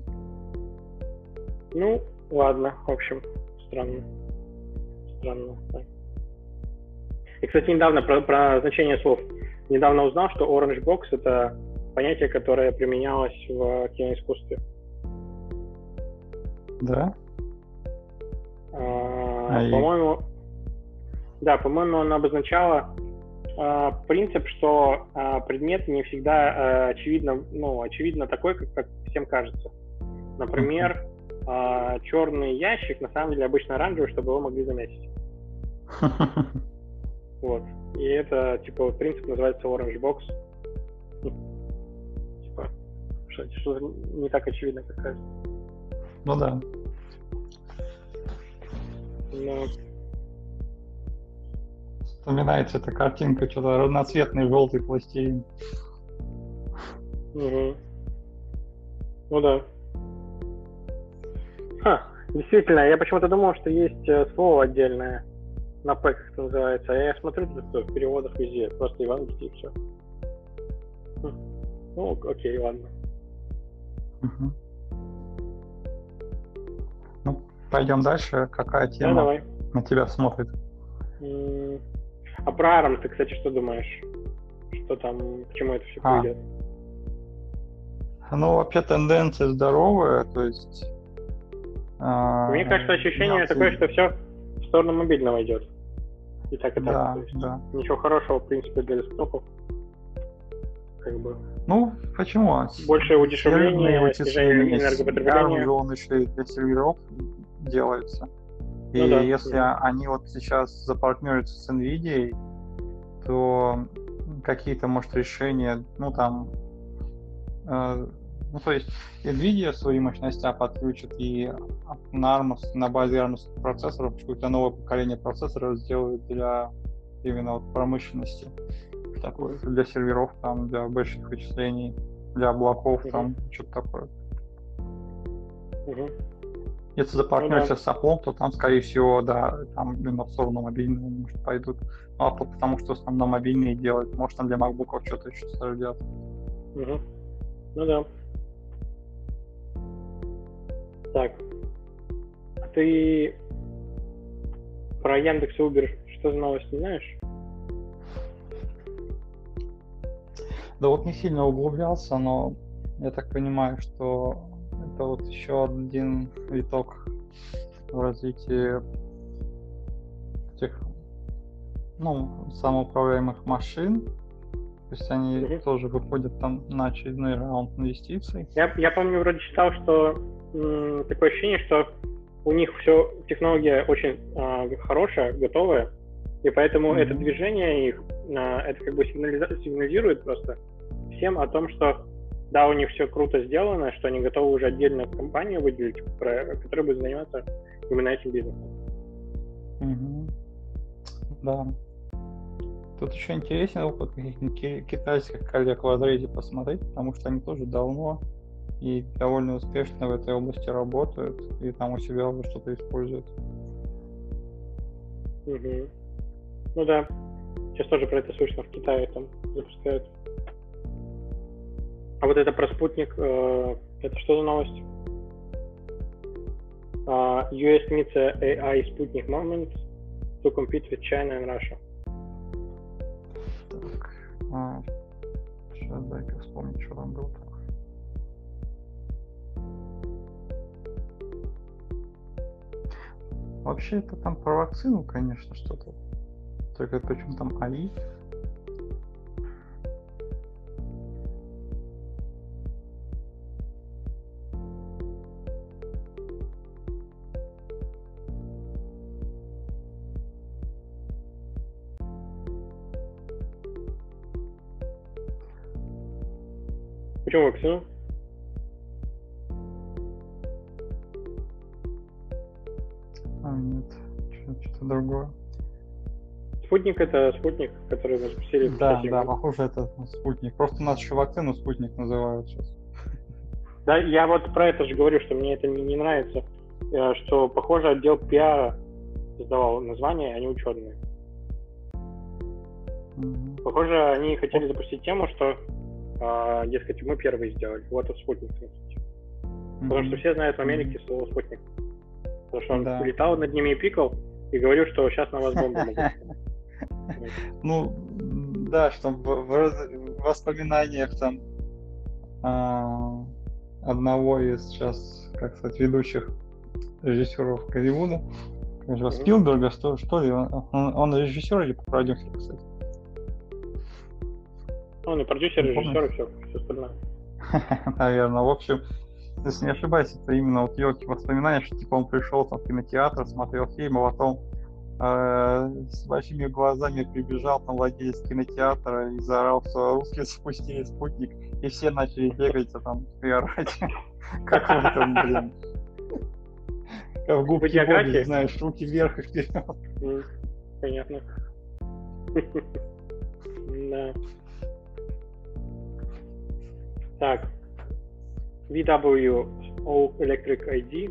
Ну, ладно, в общем, странно. Странно, да. И, кстати, недавно про, про значение слов. Недавно узнал, что Orange Box — это понятие, которое применялось в киноискусстве. Да? А, а по-моему, да, по-моему, оно обозначало принцип, что а, предмет не всегда а, очевидно, ну, очевидно такой, как, как всем кажется. Например, черный ящик на самом деле обычно оранжевый, чтобы его могли заметить. Вот. И это, типа, вот принцип называется Orange Box что, что не так очевидно, как кажется. Ну да. Но... Вспоминается эта картинка, что-то разноцветный желтый пластилин. Угу. Ну да. Ха, действительно, я почему-то думал, что есть э, слово отдельное на П, как это называется. А я смотрю, тут в переводах везде, просто Евангелие и все. Хм. Ну, окей, ладно. Угу. Ну, пойдем дальше. Какая тема да, давай. на тебя смотрит? А про ARM ты, кстати, что думаешь? Что там, к чему это все а. приведет? Ну, вообще тенденция здоровая, то есть... А, Мне кажется, ощущение я такое, что все в сторону мобильного идет. И так и так. Да, да. Ничего хорошего, в принципе, для десктопов как бы. Ну, почему? Больше удешевление, снижение энергопотребления. он еще и для серверов делается. И ну, да, если да. они вот сейчас запартнерятся с NVIDIA, то какие-то, может, решения, ну, там, э, ну, то есть NVIDIA свои мощности подключит и на, ARM, на базе ARM процессоров какое-то новое поколение процессоров сделают для именно вот промышленности такое, для серверов, там, для больших вычислений, для облаков, uh-huh. там, что-то такое. Uh-huh. Если запартнеришься ну, да. с Apple, то там, скорее всего, да, там в сторону мобильного, может, пойдут. Ну, Apple, потому что основном мобильные делают. Может, там для MacBook что-то еще делать. Угу. Ну да. Так. А ты про Яндекс и Uber что за новость не знаешь? Да вот не сильно углублялся, но я так понимаю, что это вот еще один виток в развитии этих ну, самоуправляемых машин. То есть они mm-hmm. тоже выходят там на очередной раунд инвестиций. Я, я помню, вроде читал, что м, такое ощущение, что у них все, технология очень э, хорошая, готовая, и поэтому mm-hmm. это движение их, э, это как бы сигнализирует просто всем о том, что да, у них все круто сделано, что они готовы уже отдельно компанию выделить, которая будет заниматься именно этим бизнесом. Угу. Да. Тут еще интересный опыт китайских коллег в разрезе посмотреть, потому что они тоже давно и довольно успешно в этой области работают, и там у себя уже что-то используют. Угу. Ну да. Сейчас тоже про это слышно в Китае там запускают. А вот это про спутник, э, это что за новость? Uh, US needs a AI Sputnik moment to compete with China and Russia. Так, а, сейчас дай-ка вспомнить, что там было. Вообще это там про вакцину, конечно, что-то. Только почему там АИ? Почему вакцину? А, нет, что-то другое. Спутник это спутник, который мы запустили. Да, Китае. да, похоже, это спутник. Просто у нас еще вакцину спутник называют сейчас. Да, я вот про это же говорю, что мне это не, нравится, э, что, похоже, отдел пиара создавал название, а не ученые. Похоже, они хотели запустить тему, что, э, дескать, мы первые сделали. Вот это спутник. в смысле. Потому что все знают в Америке слово спутник. Потому что он Да. летал над ними и пикал, и говорил, что сейчас на вас бомбу могут. Ну, да, что в, воспоминаниях там а, одного из сейчас, как сказать, ведущих режиссеров Голливуда. Спилберга, что, что ли, он- он режиссер или продюсер, кстати? Он и продюсер, режиссер, и все, все остальное. Наверное. В общем, если не ошибаюсь, это именно вот его воспоминания, что типа он пришел там в кинотеатр, смотрел фильм, а потом э, с большими глазами прибежал там владелец кинотеатра и заорал, что русские запустили спутник, и все начали бегать а там и орать. Как в этом, блин. Как в губке? Боби, знаешь, руки вверх и вперед. Понятно. Да. Так. VW Electric ID.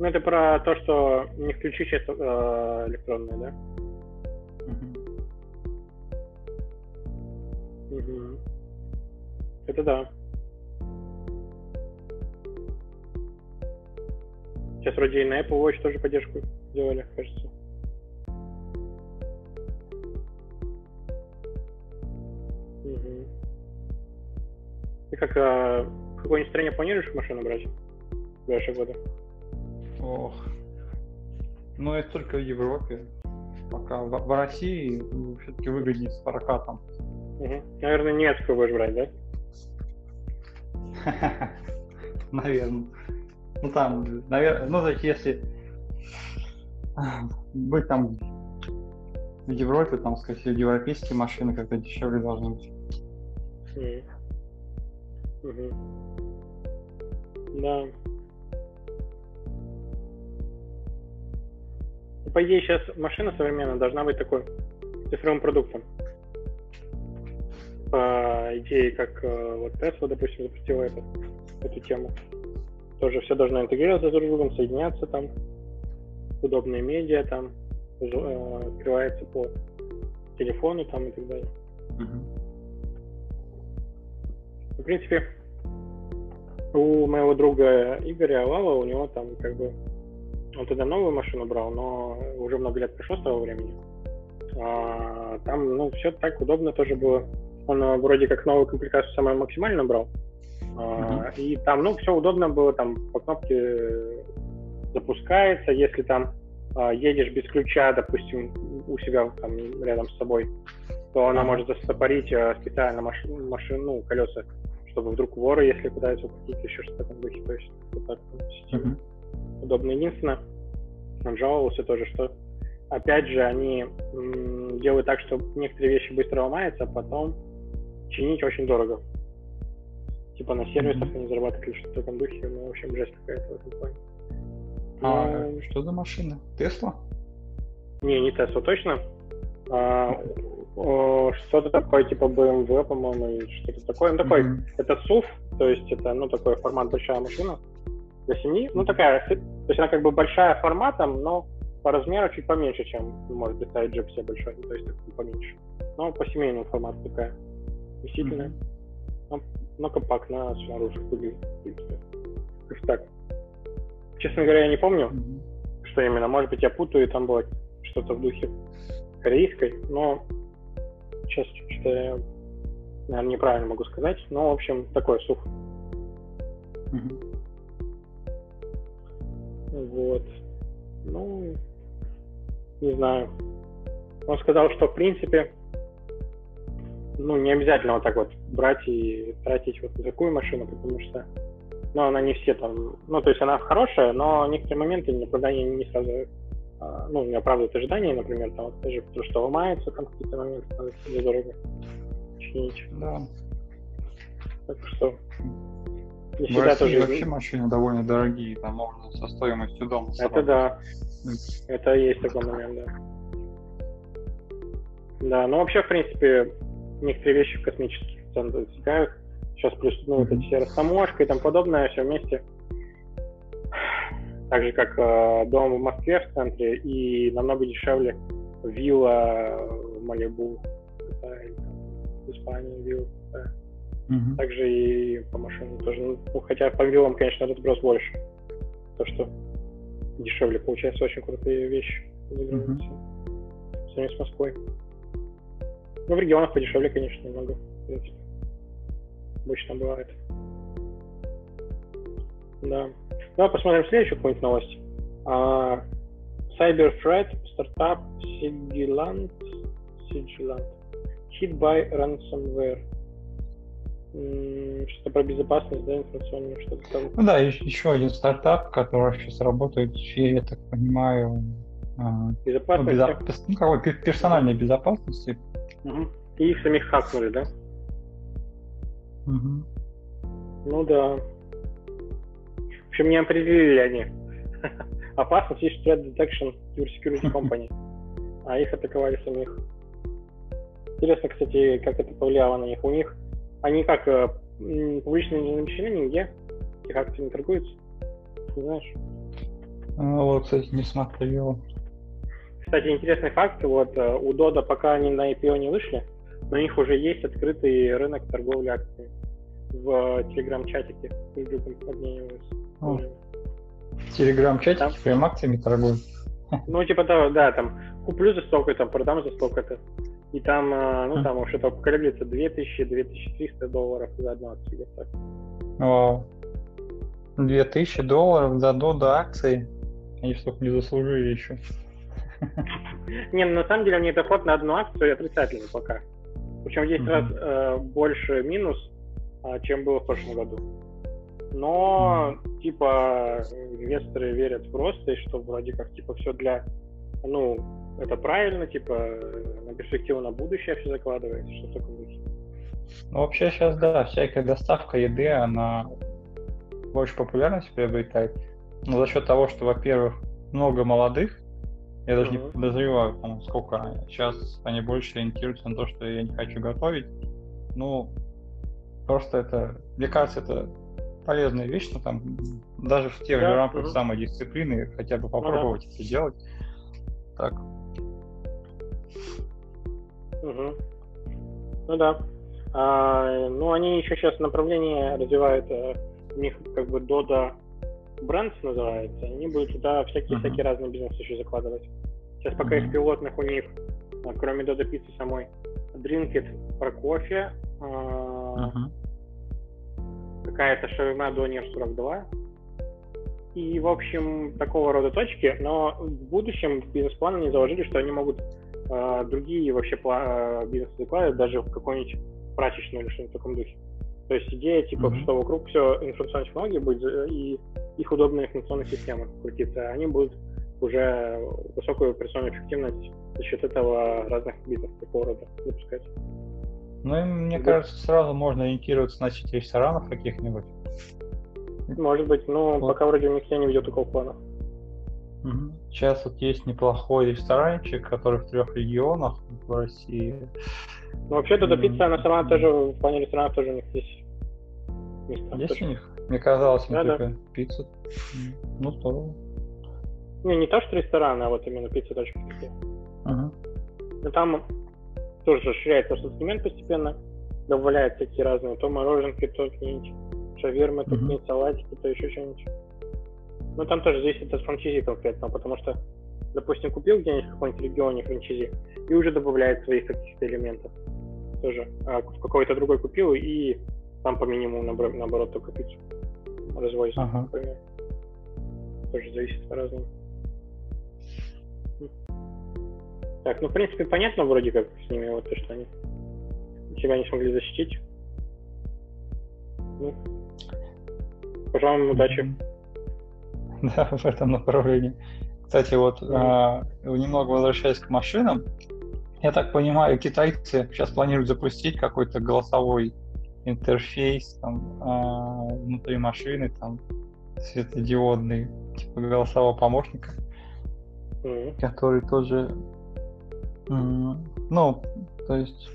Ну, это про то, что не включи сейчас э, электронные, да? Мгм. Это да. Сейчас вроде и на Apple Watch тоже поддержку сделали, кажется. Ты как, а, в какое настроение планируешь машину брать в ближайшие годы? Ох. Ну, это только в Европе. Пока в, в России все-таки выгоднее с прокатом. Мгм. Наверное, немецкую будешь брать, да? Наверное. Ну там, наверное, ну так если быть там в Европе, там, скорее всего, европейские машины как-то дешевле должны быть. Мгм. Да. По идее, сейчас машина современная должна быть такой цифровым продуктом. По идее, как э, вот Tesla, допустим, запустила это, эту тему. Тоже все должно интегрироваться друг с другом, соединяться там. Удобные медиа там э, открывается по телефону там и так далее. В принципе, у моего друга Игоря Лава, у него там как бы он тогда новую машину брал, но уже много лет прошло с того времени. А, там, ну, все так удобно тоже было. Он э, вроде как новую комплектацию самую максимальную брал. А, И там, ну, все удобно было, там по кнопке запускается, если там а, едешь без ключа, допустим, у себя там рядом с собой, то она может застопорить э, специально машину, машину, ну, колеса, чтобы вдруг воры, если пытаются укрутить, или еще что-то в этом духе. То есть вот так система удобно. Единственное, он жаловался тоже, что опять же они м, делают так, что некоторые вещи быстро ломаются, а потом чинить очень дорого. Типа на сервисах Мгм. они зарабатывают или что-то в этом духе, ну, в общем, жесть какая-то в этом плане. А что за машина? Тесла? Не, не Tesla точно. А, что-то такое, типа BMW, по-моему, или что-то такое. Ну, такой, Мгм. это SUV, то есть это, ну, такой формат большая машина для семьи. Ну, такая, то есть она как бы большая форматом, но по размеру чуть поменьше, чем может представить джип себе большой, то есть такой поменьше. Но по семейному формату такая. Вместительная, Мгм. но, но компактная снаружи в принципе. Как-то так. Честно говоря, я не помню, Мгм. что именно. Может быть, я путаю, и там было что-то в духе корейской, но сейчас что-то я, наверное, неправильно могу сказать. Но, в общем, такой сух. Мгм. Вот. Ну, Не знаю. Он сказал, что в принципе, ну, не обязательно вот так вот брать и тратить вот такую машину, потому что, ну, она не все там, ну, то есть она хорошая, но некоторые моменты никуда не, не сразу, ну, не оправдывают ожидания, например, там, вот, даже потому что ломается там какие-то моменты, надо себе дорого чинить. Да. Так что не в России тоже... вообще машины довольно дорогие, там можно со стоимостью дома Это да. Это есть такой момент, да. Да, ну вообще, в принципе, некоторые вещи в космических центрах достигают. Сейчас плюс, ну, вот эти все растаможка и тому подобное, все вместе. Так же, как э, дом в Москве в центре, и намного дешевле вилла в Малибу, в Испании вилла. Mm-hmm. Также и по машинам тоже. Ну, хотя по виллам, конечно, разброс больше. То, что дешевле получается очень крутые вещи за границей. Mm-hmm. с Москвой. Ну, в регионах подешевле, конечно, немного. В принципе. Обычно бывает. Да. Давай посмотрим следующую какую-нибудь новость. А, Cyberthreat, стартап Sigilant, Sigilant, hit by ransomware что-то про безопасность, да, информационную, что-то там. Ну да, еще один стартап, который сейчас работает в сфере, я так понимаю, а, безопасности. Ну, безо... ну, какой, персональной безопасности. Угу. И их самих хакнули, да? Угу. Ну да. Общем, не определили они. Опасность есть Threat Detection Your Security Company. А их атаковали самих. Интересно, кстати, как это повлияло на них. У них они как, э, публично не замещены нигде? Их акции не торгуются? Не знаешь? А, вот, кстати, не смотрел. Кстати, интересный факт. Вот э, у Дода пока они на IPO не вышли, но у них уже есть открытый рынок торговли акциями в телеграм-чатике. Друг другом обмениваются. В телеграм-чатике там... прям акциями торгуют? Ну, типа того, да, там куплю за столько, там продам за столько-то. И там, э, ну, там что-то колеблется 2000-2300 долларов за одну акцию. так. Вау. 2000 долларов за дода акции? Они столько не заслужили еще. Не, ну, на самом деле мне доход на одну акцию отрицательный пока. Причем в 10 раз э, больше минус, а, чем было в прошлом году. Но, типа, инвесторы верят просто, и что вроде как, типа, все для, ну, это правильно, типа, на перспективу на будущее все закладывается, что такое будет? Ну, вообще сейчас, да, всякая доставка еды, она больше популярность приобретает. Но за счет того, что, во-первых, много молодых, я даже uh-huh. не подозреваю, там, сколько сейчас они больше ориентируются на то, что я не хочу готовить. Ну, просто это, мне кажется, это полезная вещь, но там даже в тех да, же рамках uh-huh. самодисциплины хотя бы попробовать uh-huh. это делать. Так, Угу. Ну да. А, ну, они еще сейчас направление развивают, э, у них как бы Doda Brands называется, они будут туда всякие-всякие uh-huh. разные бизнесы еще закладывать. Сейчас пока uh-huh. из пилотных у них, а, кроме Doda пиццы самой, Drinkit про кофе, uh-huh. Какая-то шаурма Донер 42, и, в общем, такого рода точки, но в будущем бизнес-план они заложили, что они могут э, другие вообще э, бизнесы закладывать, даже в какой-нибудь прачечную или что-нибудь в таком духе. То есть идея, типа, mm-hmm. что вокруг все информационные технологии будет, э, и их удобная информационная система крутится, они будут уже высокую операционную эффективность за счет этого разных бизнесов такого рода запускать. Ну, и мне кажется, сразу можно ориентироваться на сети ресторанов каких-нибудь. Может быть, но вот. пока вроде у них я не видел такого плана. Сейчас вот есть неплохой ресторанчик, который в трех регионах в России. Ну, вообще, Додо Пицца, она сама тоже, в плане ресторанов тоже у них есть. Есть у них? Мне казалось, да, только да. пицца. Ну, здорово. Не, не то, что рестораны, а вот именно пицца точка. Ага. Ну, там тоже расширяется ассортимент постепенно, добавляют такие разные, то мороженки, то какие-нибудь шавермы, то какие-нибудь салатики, то еще что-нибудь. Ну, там тоже зависит от франчизи конкретно, потому что, допустим, купил где-нибудь в каком-нибудь регионе франчизи и уже добавляет своих каких-то элементов. Тоже а в какой-то другой купил и там по минимуму, наоборот, только пиццу развозит, ага. например. Тоже зависит по-разному. Так, ну, в принципе, понятно вроде как с ними, вот то, что они тебя не смогли защитить. Ну, пожелаем удачи. Да, в этом направлении. Кстати, вот а, немного возвращаясь к машинам, я так понимаю, китайцы сейчас планируют запустить какой-то голосовой интерфейс там, а, внутри машины, там светодиодный, типа голосового помощника, Мгм. который тоже, ну, то есть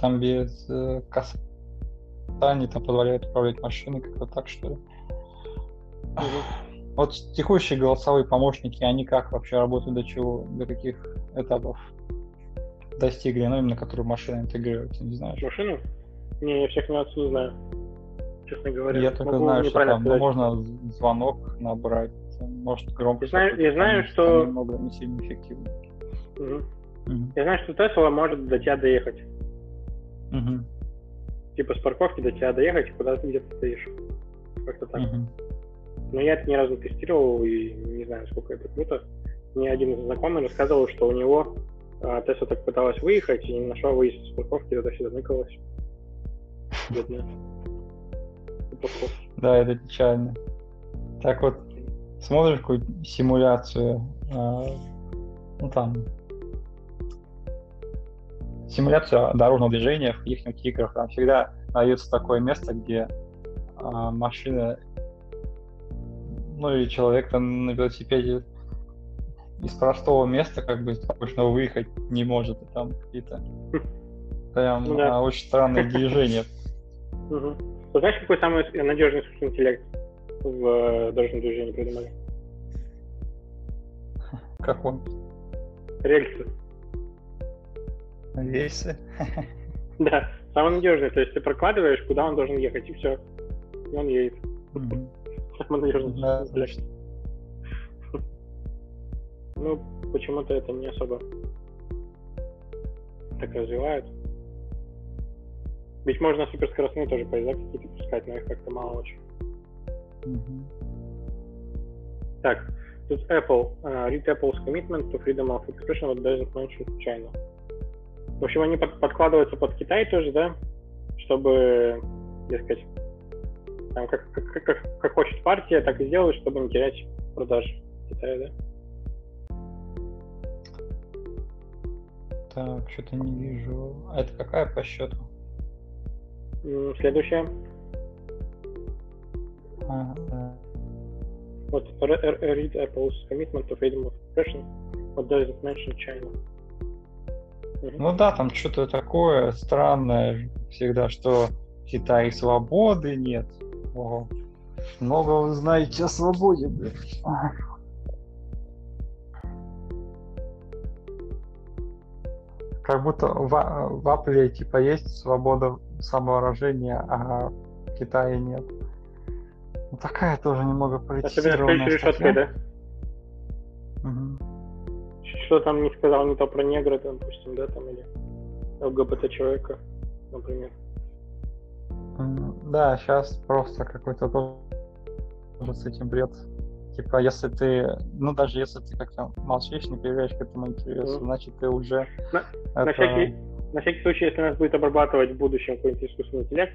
там без э, касаний там позволяет управлять машиной как-то так, что ли. Мгм. Вот текущие голосовые помощники, они как вообще работают, до чего, до каких этапов достигли, ну, именно которые машина интегрируется, не знаешь? Машину? Не, я всех не отсюда знаю. Честно говоря. Я только Могу знаю, что там ну, сказать. можно звонок набрать, может громко. Я знаю- я знаю, что- Немного не сильно эффективно. Мгм. Я знаю, что Тесла может до тебя доехать. Мгм. Типа с парковки до тебя доехать, куда ты где-то стоишь. Как-то так. Мгм. Но я это ни разу не тестировал и не знаю, сколько это круто. Мне один знакомый рассказывал, что у него а, Тесла так пыталась выехать и не нашла выезд с парковки, ныкалась. Бедная. Тупаков. Да, это печально. Так вот, смотришь какую-то симуляцию, а, ну там, симуляцию дорожного движения в их играх, там всегда дается такое место, где а, машина, ну и человек там на велосипеде из простого места как бы точно выехать не может, и там какие-то прям Ну да. а, очень странные движения. Ты знаешь, какой самый надежный искусственный интеллект в э, дорожном движении придумали? Как он? Рельсы. Рельсы. Да, самый надежный. То есть ты прокладываешь, куда он должен ехать, и все. И он едет. Да, искусственный интеллект. точно. Ну, почему-то это не особо так развивают. Ведь можно суперскоростные тоже поезда какие-то пускать, но их как-то мало очень. Мгм. Так, тут Apple. Uh, read Apple's commitment to freedom of expression what doesn't mention China. В общем, они под- подкладываются под Китай тоже, да? Чтобы, дескать, там, как, как, как, как хочет партия, так и сделать, чтобы не терять продаж в Китае, да? Так, что-то не вижу. А это какая по счету? А. Вот, re- re- read Apple's commitment to freedom of expression what doesn't mention China. Ну да, там что-то такое странное всегда, что в Китае свободы нет. Ого. Много вы знаете о свободе, блин. Как будто в, в Apple типа есть свобода самовыражения, а в Китае нет. Ну, такая тоже немного Особенно с политизированная решеткой, статья. да? Мгм. Что там не сказал не то про негра, там, допустим, да, там, или ЛГБТ человека, например. Да, сейчас просто какой-то тоже с этим бред. Типа, если ты, ну даже если ты как-то молчишь, не проявляешь к этому интересу, Мгм. значит ты уже На- На это- всякий, на всякий случай, если нас будет обрабатывать в будущем какой-нибудь искусственный интеллект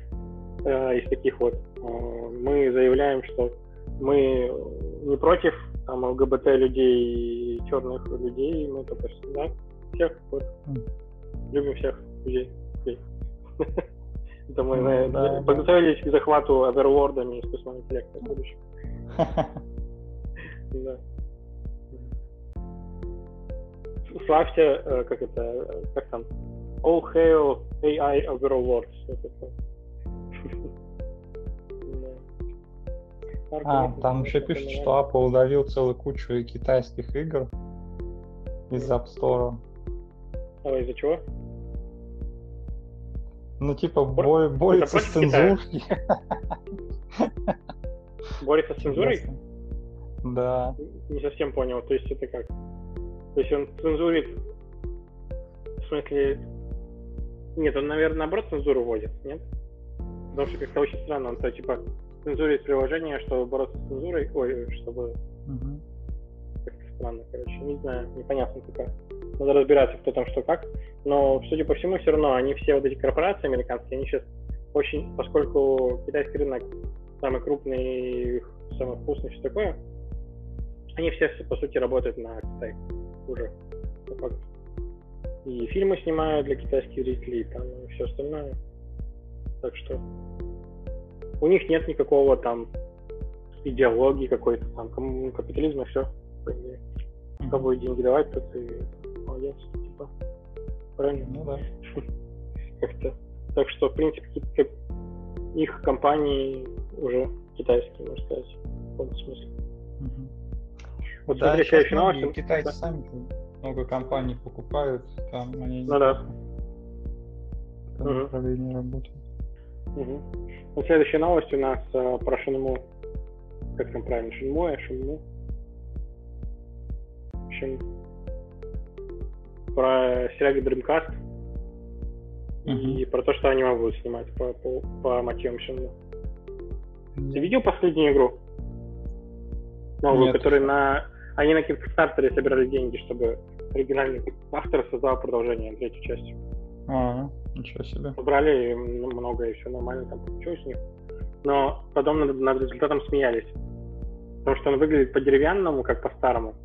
э, из таких вот, э, мы заявляем, что мы не против там, ЛГБТ людей и черных людей, мы только да, всех вот, любим всех людей. Это мы Ну, э, да, да. подготовились к захвату овервордами искусственного интеллекта в будущем. Да. Славься, э, как это, э, как там, All Hail AI Overlords. А, там еще пишут, что Apple удалил целую кучу китайских игр из App Store. А из-за чего? Ну, типа, бо- борется с цензурой. Борется с цензурой? Да. Не совсем понял. То есть это как? То есть он цензурит... В смысле... Нет, он, наверное, наоборот цензуру вводит, нет? Потому что как-то очень странно. Он то типа цензурит приложение, чтобы бороться с цензурой. Ой, чтобы... Мгм. Как-то странно, короче. Не знаю, непонятно пока. надо разбираться, кто там что как. Но, судя по всему, все равно они все вот эти корпорации американские, они сейчас очень, поскольку китайский рынок самый крупный, самый вкусный, все такое, они все, по сути, работают на Китай уже. И фильмы снимают для китайских зрителей, там, и все остальное. Так что у них нет никакого там идеологии какой-то там, капитализма, все. Кому деньги давать, то ты молодец, типа. Правильно? Ну да. Как-то. Так что, в принципе, их компании уже китайские, можно сказать, в каком смысле. Угу. Вот да, следующая новость. Китайцы да. сами много компаний покупают, там они ну, да. в этом направлении работают. Угу. Следующая новость у нас э, про Шинму. Как там правильно? Шинму, Шинму? В общем, про сериал Dreamcast и про то, что аниме будут снимать по, по, по мотивам Шинму. Ты видел последнюю игру? Новую, Нет. которую на... Они на Kickstarter собирали деньги, чтобы оригинальный автор создал продолжение, третью часть. А, ничего себе. Собрали много, и все нормально там получилось у них. Но потом над, над результатом смеялись. Потому что он выглядит по-деревянному, как по-старому.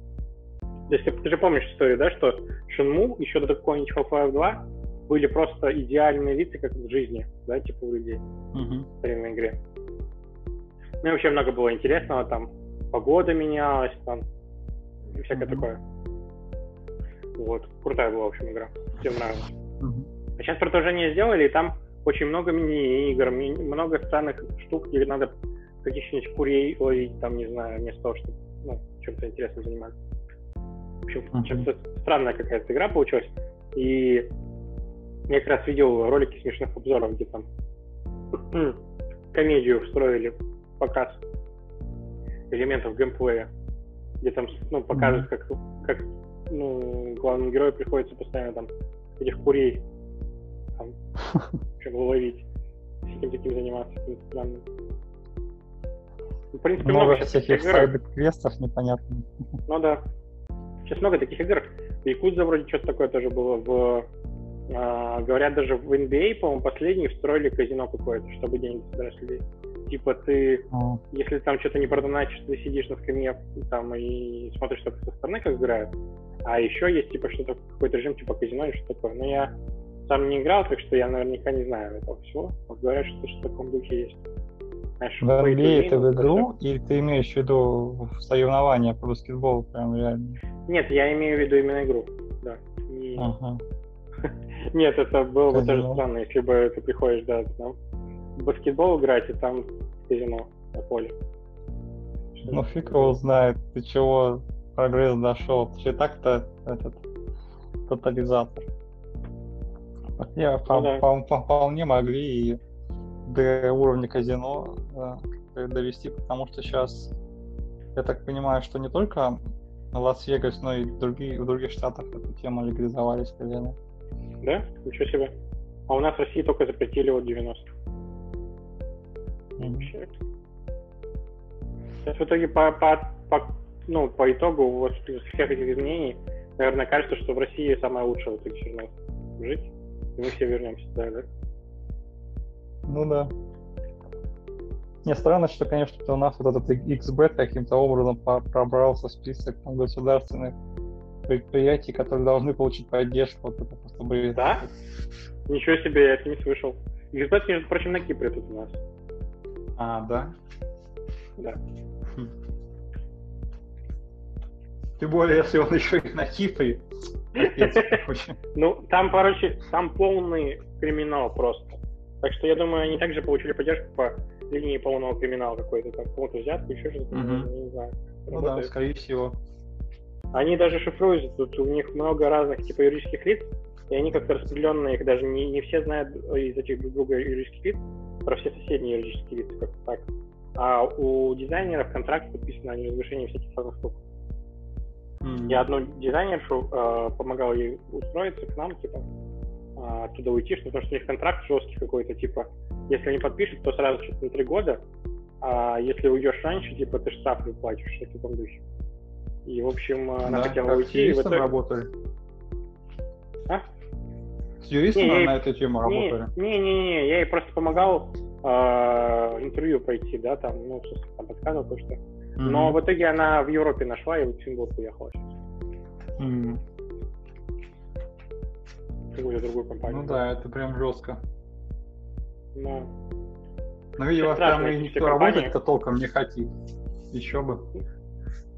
Если ты же помнишь историю, да, что Шинму еще до какого-нибудь Half-Life 2 были просто идеальные лица, как в жизни, да, типа у людей uh-huh. в старинной игре. Ну и вообще много было интересного, там погода менялась, там и всякое uh-huh. такое. Вот, крутая была, в общем, игра. Всем нравилась. Uh-huh. А сейчас продолжение сделали, и там очень много мини-игр, много странных штук, где надо каких-нибудь курей ловить, там, не знаю, вместо того, чтобы ну, чем-то интересным заниматься. В общем, uh-huh. чем-то странная какая-то игра получилась. И я как раз видел ролики смешных обзоров, где там комедию встроили показ элементов геймплея, где там ну, показывают, как, как ну, главному герою приходится постоянно там этих курей там, чтобы ловить, всяким таким заниматься, каким странным. В принципе, много, много всяких сайд-квестов непонятных. Ну да. Сейчас много таких игр. В Якудзе вроде что-то такое тоже было. В, а, говорят, даже в NBA, по-моему, последний встроили казино какое-то, чтобы деньги собирать людей. Типа ты, oh. если там что-то не продоначишь, ты сидишь на скамье там и смотришь только со стороны, как играют. А еще есть типа что-то, какой-то режим типа казино или что такое. Но я сам не играл, так что я наверняка не знаю этого всего. Вот говорят, что что в таком духе есть. Знаешь, в NBA это в игру, или ты имеешь в виду соревнования по баскетболу прям реально? Нет, я имею в виду именно игру, да. Не... Ага. Нет, это было бы тоже странно, если бы ты приходишь, да, там, в баскетбол играть, и там казино на поле. Ну фиг его знает, ты чего прогресс дошел. Ты так-то этот тотализатор. Я ну, да. вполне могли и до уровня казино да, довести, потому что сейчас, я так понимаю, что не только Лас-Вегас, но и другие, в других штатах эта тема легализовались казино. Да? Ничего себе. А у нас в России только запретили вот 90. Mm-hmm. Сейчас в итоге по, по, по, ну, по итогу вот всех этих изменений, наверное, кажется, что в России самое лучшее в итоге все равно жить. И мы все вернемся туда, да? Ну да. Не, странно, что, конечно, у нас вот этот XBET каким-то образом пробрался в список там, государственных предприятий, которые должны получить поддержку. Вот это просто бред. Да? Ничего себе, я это не слышал. XBET, между прочим, на Кипре тут у нас. А, да? Да. Хм. Тем более, если он еще и на Кипре. Ну, там, короче, там полный криминал просто. Так что я думаю, они также получили поддержку по линии полного криминала какой-то, там, кому-то взятку, еще что-то, не знаю. Ну да, скорее всего. Они даже шифруются, тут у них много разных типа юридических лиц, и они как-то распределенные, их даже не, не все знают из этих друг друга юридических лиц, про все соседние юридические лица, как так. А у дизайнеров контракт подписан о неразглашении всяких разных штук. Mm-hmm. Я одну дизайнершу э, помогал ей устроиться к нам, типа, э, оттуда уйти, что, потому что у них контракт жесткий какой-то, типа, если они подпишут, то сразу что-то на три года, а если уйдешь раньше, типа, ты штраф платишь, что в таком духе. И, в общем, она да, хотела уйти. И в итоге... работали? Юристами не, на эту тему не, работали? Не-не-не, я ей просто помогал э, интервью пройти, да, там, ну, там подсказывал то, что. Mm-hmm. Но в итоге она в Европе нашла и в Сингапур уехала сейчас. Mm-hmm. Какую-то другую компанию. Ну да, это прям жестко. Но, видимо, там и никто работать-то толком не хотит. Еще бы.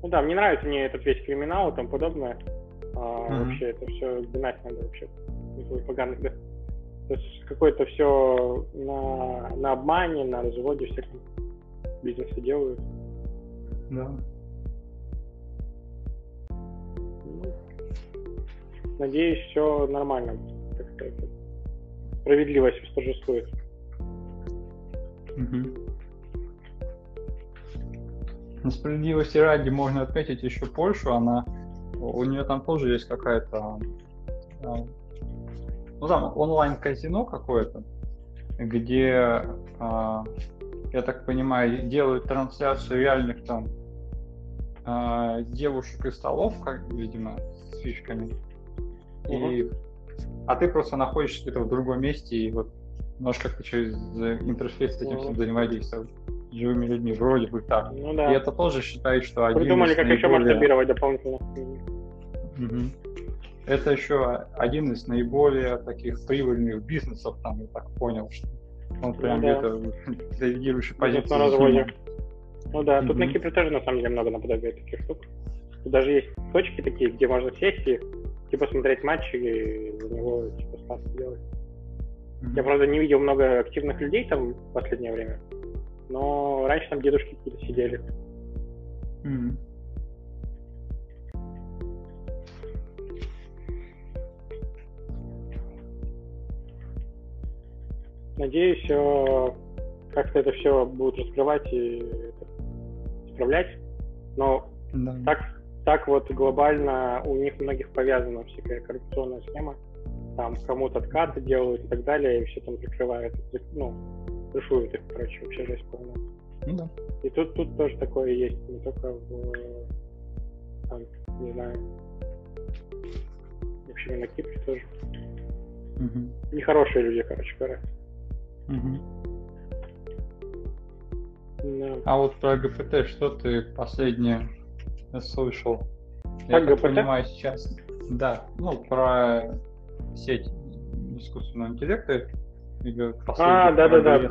Ну да, мне нравится мне этот весь криминал и тому подобное. А, mm-hmm. Вообще это все гнать надо вообще. Никакой поганых, да. То есть какое-то все на, на обмане, на разводе всяком бизнесе делают. Да. Ну, надеюсь, все нормально. Так сказать. Справедливость восторжествует. Угу. На справедливости ради можно отметить еще Польшу, она у нее там тоже есть какая-то а, ну там онлайн-казино какое-то, где, а, я так понимаю, делают трансляцию реальных там а, девушек и столов, как, видимо, с фишками. Угу. И, а ты просто находишься где-то в другом месте и вот можешь как-то через интерфейс с этим всем взаимодействовать живыми людьми, вроде бы так. Ну, да. И это тоже считает, что один Придумали, как наиболее... еще масштабировать дополнительно. Угу. Это еще один из наиболее таких прибыльных бизнесов, там, я так понял, что он прям ну, где-то да. лидирующей позиции. на разводе. Ну да, тут на Кипре тоже на самом деле много наподобие таких штук. Тут даже есть точки такие, где можно сесть и типа смотреть матчи и за него типа ставки делать. Я, правда, не видел много активных людей там в последнее время, но раньше там дедушки какие-то сидели. Mm-hmm. Надеюсь, как-то это все будут раскрывать и исправлять. Но да. так, так вот глобально у них многих повязана всякая коррупционная схема. Там кому-то откаты делают и так далее, и все там закрывают, ну, крышуют их, короче, вообще жесть полная. Ну да. И тут, тут тоже такое есть, не только в, там, не знаю, вообще на Кипре тоже. Угу. Нехорошие люди, короче говоря. Угу. Да. А вот про ГПТ что ты последнее слышал? Я так понимаю сейчас. Да, ну про сеть искусственного интеллекта. А, да, да, да.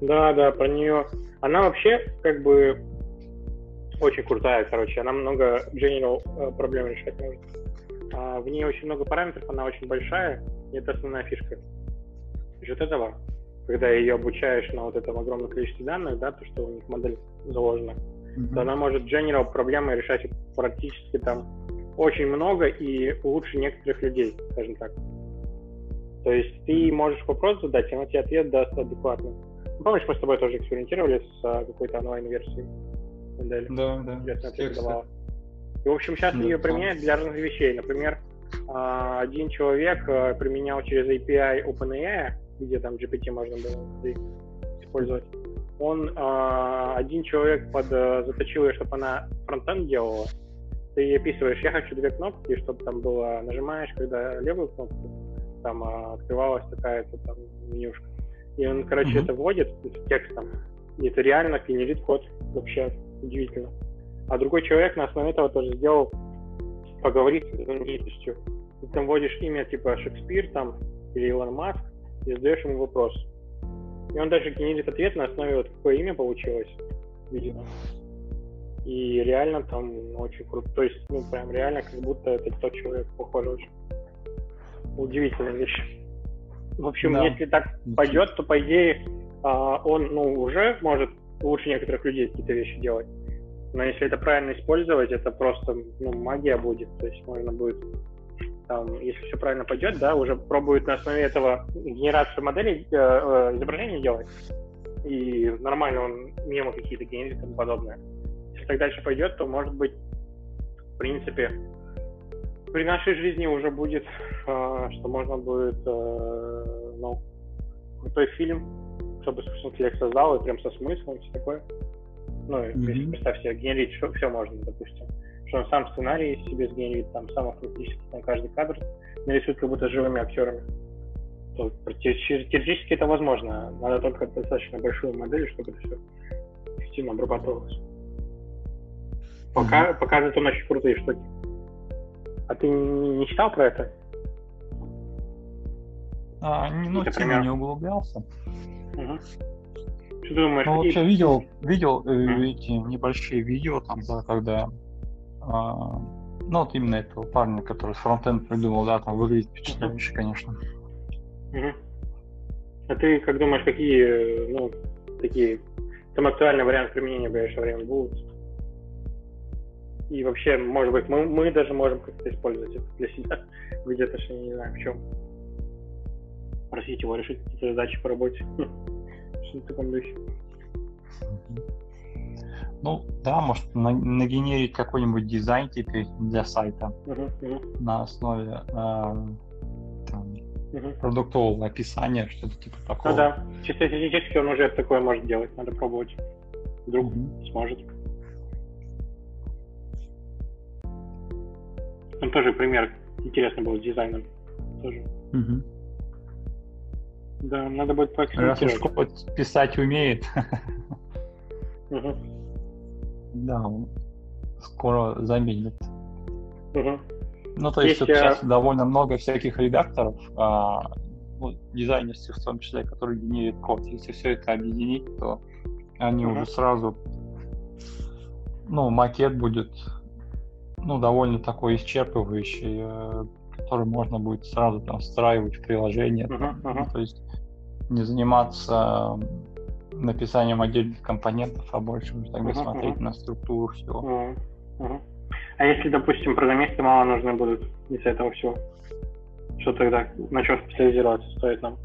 Да, да, про нее. Она вообще как бы очень крутая, короче. Она много general э, проблем решать может. А в ней очень много параметров, она очень большая, и это основная фишка. И вот этого когда ее обучаешь на вот этом огромном количестве данных, да, то, что у них модель заложена, mm-hmm. то она может general проблемы решать практически там очень много и лучше некоторых людей, скажем так. То есть ты можешь вопрос задать, и она тебе ответ даст адекватно. Помнишь, мы с тобой тоже экспериментировали с а, какой-то онлайн-версией модели? Да, да. И, в общем, сейчас да, ее применяют для разных вещей. Например, а, один человек а, применял через API OpenAI где там GPT можно было использовать. Он один человек под, заточил ее, чтобы она фронтенд делала. Ты ей описываешь, я хочу две кнопки, чтобы там было, нажимаешь, когда левую кнопку, там э, открывалась такая-то там менюшка. И он, короче, mm-hmm. это вводит текстом, и это реально генерит код. Вообще удивительно. А другой человек на основе этого тоже сделал, поговорить с знаменитостью. Ты там вводишь имя типа Шекспир там, или Илон Маск, и задаешь ему вопрос. И он даже генерит ответ на основе вот какое имя получилось, видимо. И реально там очень круто. То есть, ну, прям реально, как будто это тот человек, похоже очень. Удивительная вещь. В общем, да. если так пойдет, то, по идее, а, он, ну, уже может лучше некоторых людей какие-то вещи делать. Но если это правильно использовать, это просто, ну, магия будет. То есть можно будет там, если все правильно пойдет, да, уже пробуют на основе этого генерацию моделей э, э, изображений делать. И нормально он мемы какие-то генерит и тому подобное. Если так дальше пойдет, то может быть, в принципе, при нашей жизни уже будет, э, что можно будет, э, ну, крутой фильм, чтобы искусственный интеллект создал, и прям со смыслом, все такое. Ну, mm-hmm. представь себе, генерить все, все можно, допустим что он сам сценарий себе сгенерит, там сам автоматически там каждый кадр нарисует как будто живыми актерами. то теоретически это возможно. Надо только достаточно большую модель, чтобы это все эффективно обрабатывалось. Пока, mm-hmm. показывает он очень крутые штуки. А ты не читал про это? А, не, ну, тему не углублялся. Угу. Что думаешь? Ну, вообще видел, видел mm. эти небольшие видео, там, да, когда а, ну, вот именно этого парня, который фронтенд придумал, да, там выглядит впечатляюще, конечно. Угу. А ты как думаешь, какие, ну, такие, там актуальный вариант применения в ближайшее время будут? И вообще, может быть, мы, мы даже можем как-то использовать это для себя. Где-то, что не знаю, в чем. Просить его решить какие-то задачи по работе. Что-то в таком духе. Ну, да, может нагенерить какой-нибудь дизайн теперь для сайта uh-huh, uh-huh. на основе э, там, uh-huh. продуктового описания, что-то типа такого. Ну да, чисто физически он уже такое может делать, надо пробовать. Вдруг uh-huh. сможет. Там тоже пример интересный был с дизайном. Тоже. Uh-huh. Да, надо будет поэкспериментировать. Раз уж писать умеет. Uh-huh. Да, он скоро заменит. Угу. Ну, то есть, есть сейчас довольно много всяких редакторов, а, ну, дизайнерских в том числе, которые генерят код. Если все это объединить, то они угу. уже сразу, ну, макет будет, ну, довольно такой исчерпывающий, э, который можно будет сразу там встраивать в приложение. Uh-huh, uh-huh. То есть не заниматься написанием отдельных компонентов, а больше уже тогда uh-huh, смотреть uh-huh. на структуру всего. Uh-huh. Uh-huh. А если, допустим, программисты мало нужны будут из этого всего? Что тогда? На чем специализироваться стоит нам?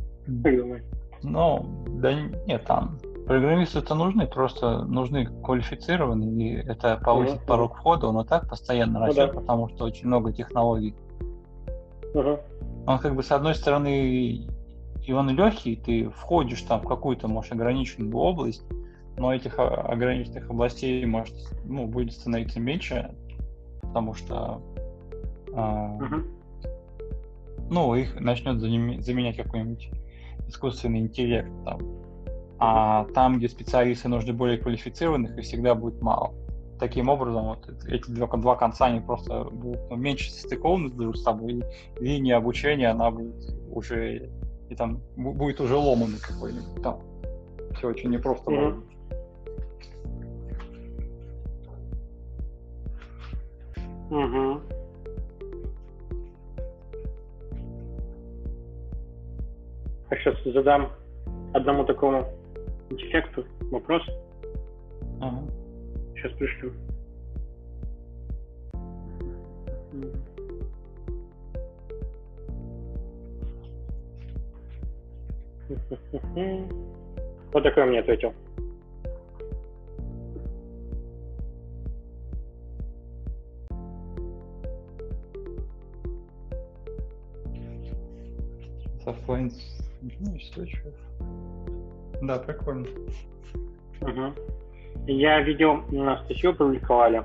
Как думаешь? Ну, да нет, там программисты это нужны, просто нужны квалифицированные, и это повысит uh-huh. порог входа, он и так постоянно ну, растет, да. потому что очень много технологий. Uh-huh. Он как бы с одной стороны и он легкий, ты входишь там в какую-то, может, ограниченную область, но этих ограниченных областей может, ну, будет становиться меньше, потому что а, uh-huh. ну, их начнет заменять какой-нибудь искусственный интеллект там. А там, где специалисты нужны более квалифицированных, их всегда будет мало. Таким образом, вот эти два, два конца, они просто будут ну, меньше состыкованы друг с собой, и линия обучения, она будет уже и там будет уже ломанный какой-нибудь там. Все очень непросто mm-hmm. Угу. А сейчас задам одному такому дефекту вопрос. Ага. Сейчас пришлю. Вот такой мне ответил. Offline Да, прикольно. Угу. Я видел, статью публиковали.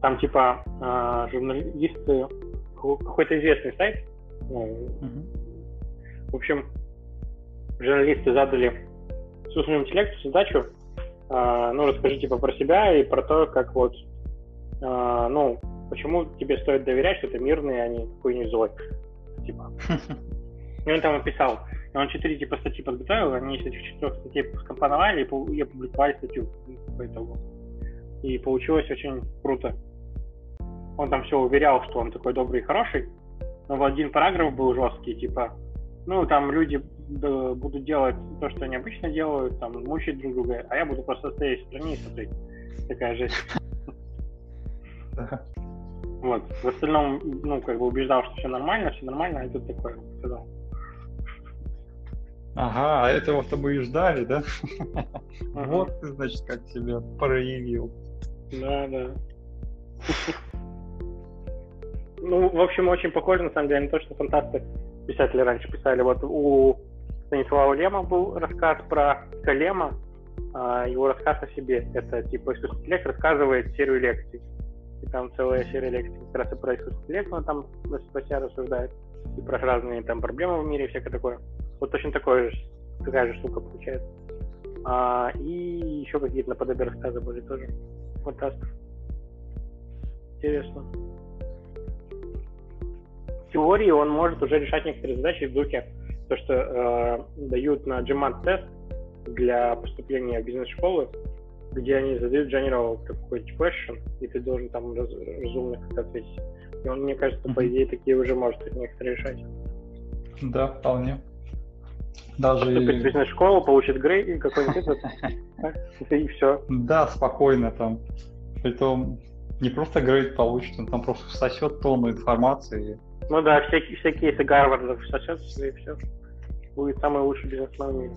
Там типа э, журналисты, какой-то известный сайт. Угу. В общем, журналисты задали искусственному интеллекту задачу, э, ну, расскажи, типа, про себя и про то, как вот, э, ну, почему тебе стоит доверять, что ты мирный, а не какой-нибудь злой, типа. И он там описал, и он четыре, типа, статьи подготовил, они из этих четырех статей скомпоновали и опубликовали статью по итогу. И получилось очень круто. Он там все уверял, что он такой добрый и хороший, но в один параграф был жесткий, типа, ну, там люди будут делать то, что они обычно делают, там, мучить друг друга, а я буду просто стоять в стране и смотреть. Такая жесть. Вот. В остальном, ну, как бы убеждал, что все нормально, все нормально, а тут такое сказал. Ага, а этого-то мы и ждали, да? Вот ты, значит, как себя проявил. Да, да. Ну, в общем, очень похоже, на самом деле, на то, что фантасты писатели раньше писали. Вот у Станислава Лема был рассказ про Калема, а, его рассказ о себе. Это типа искусственный интеллект рассказывает серию лекций. И там целая серия лекций как раз и про искусственный интеллект, он там на себя рассуждает, и про разные там проблемы в мире и всякое такое. Вот точно такое же, такая же штука получается. А, и еще какие-то наподобие рассказы были тоже. Вот тастов. Интересно. В теории он может уже решать некоторые задачи в духе, то, что э, дают на GMAT тест для поступления в бизнес-школы, где они задают general какой-то question, и ты должен там раз, разумно как-то ответить. И он, мне кажется, по идее, такие уже может некоторые решать. Да, вполне. Даже... Поступит в бизнес-школу, получит грейд какой-нибудь и все. Да, спокойно там. Притом не просто грейд получит, он там просто сосет тонну информации. Ну да, всякие, все кейсы Гарварда сосет и все. Будет самый лучший бизнесмен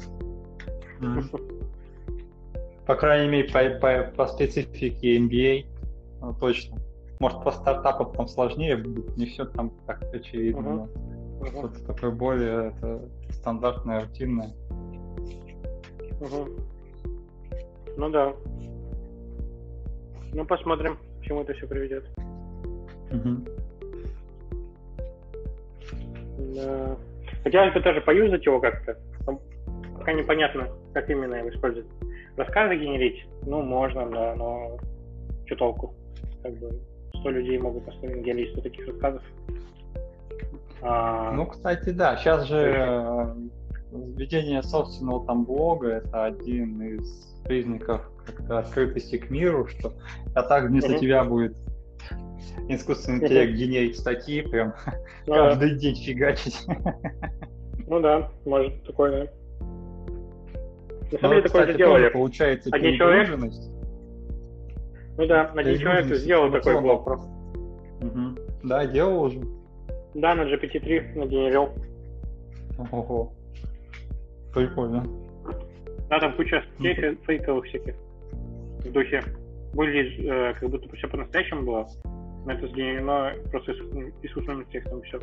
в мире. По крайней мере, по, по, по специфике MBA, ну, точно. Может, по стартапам там сложнее будет, не все там так очевидно. Uh-huh. Uh-huh. Что-то такое более это, стандартное, рутинное. Uh-huh. Ну да. Ну, посмотрим, к чему это все приведет. Uh-huh. Да. Хотелось бы тоже поюзать его как-то. Пока непонятно, как именно его использовать. Рассказы генерить, ну, можно, да, но что толку? Как бы 100 людей могут оставить генерить 100 таких рассказов. А... Ну, кстати, да, сейчас же э, ведение собственного там блога это один из признаков как-то открытости к миру, что а так вместо mm-hmm. тебя будет искусственный интеллект mm-hmm. генерить статьи, прям ну, каждый да. день фигачить. Ну да, может такое, да. На самом деле такое кстати, сделали. Получается один человек. Ну да, один человек сделал такой блок. Угу. Да, делал уже. Да, на GPT-3 нагенерил. Ого. Прикольно. Да, там куча статей фейковых всяких. В духе. Были, э, как будто все по-настоящему было. Но это сгенерено просто искусственным интеллектом все.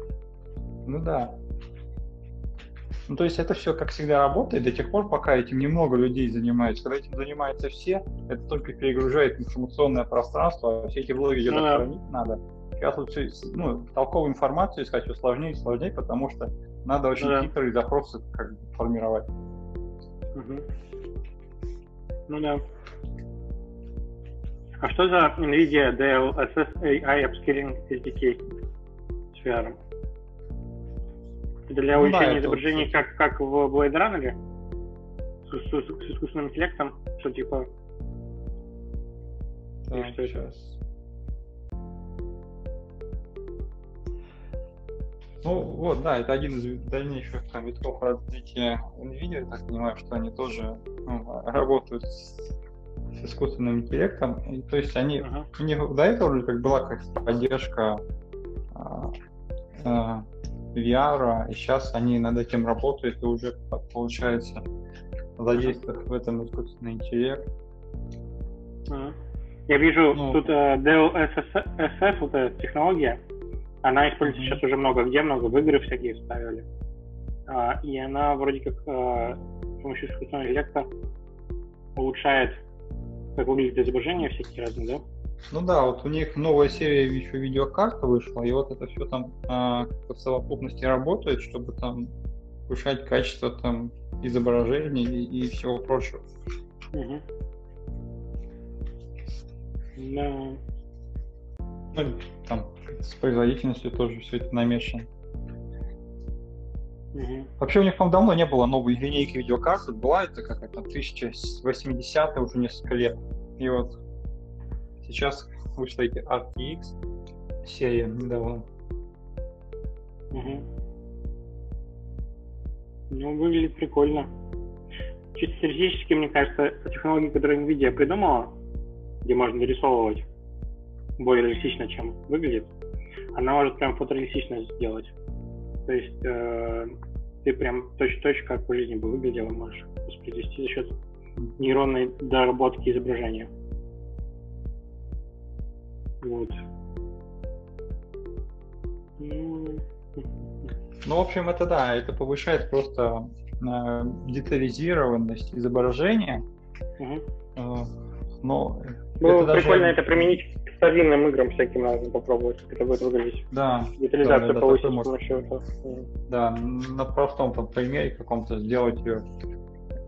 Ну да. Ну, то есть это все, как всегда, работает до тех пор, пока этим немного людей занимается. Когда этим занимаются все, это только перегружает информационное пространство, а все эти блоги где-то ну, хранить надо. Сейчас вот все, ну, толковую информацию искать все сложнее и сложнее, потому что надо очень да. хитрые запросы как бы формировать. Угу. Ну да. А что за NVIDIA DLSS AI Upscaling SDK с VR? Для ну, увеличения да, изображений, это... как, как в Blade Runner? С, с, с искусственным интеллектом? Что типа... Так, что сейчас. Ну вот, да, это один из дальнейших там, витков развития NVIDIA, я так понимаю, что они тоже ну, работают с, с искусственным интеллектом. И, то есть они, uh-huh. у них до этого уже как была как поддержка а, а, VR, и сейчас они над этим работают и уже получается задействовать в этом искусственный интеллект. Я вижу, ну, тут uh, Dell SSF, вот эта технология, она используется mm-hmm. сейчас уже много где, много в игры всякие вставили. Uh, и она вроде как uh, с помощью искусственного интеллекта улучшает, как выглядит изображение всякие разные, да? Ну да, вот у них новая серия еще видеокарта вышла, и вот это все там а, в совокупности работает, чтобы там повышать качество там изображений и, и всего прочего. Угу. Да. Там с производительностью тоже все это намешано. Угу. Вообще у них, по-моему, давно не было новой линейки видеокарт. Была это какая-то 1080 уже несколько лет. И вот Сейчас вышла эти RTX серия недавно. Угу. Ну, выглядит прикольно. Чисто теоретически, мне кажется, технология, которую NVIDIA придумала, где можно дорисовывать более реалистично, чем выглядит, она может прям фотореалистично сделать. То есть э, ты прям точь-в-точь, как в жизни бы выглядело, можешь воспроизвести за счет нейронной доработки изображения. Вот. Ну, ну, в общем, это да, это повышает просто э, детализированность изображения. Угу. Э, но Было это прикольно даже... это применить к старинным играм всяким разным попробовать, как это будет выглядеть. Да. Детализацию да, повысить с помощью этого. Да, на простом там примере каком-то сделать ее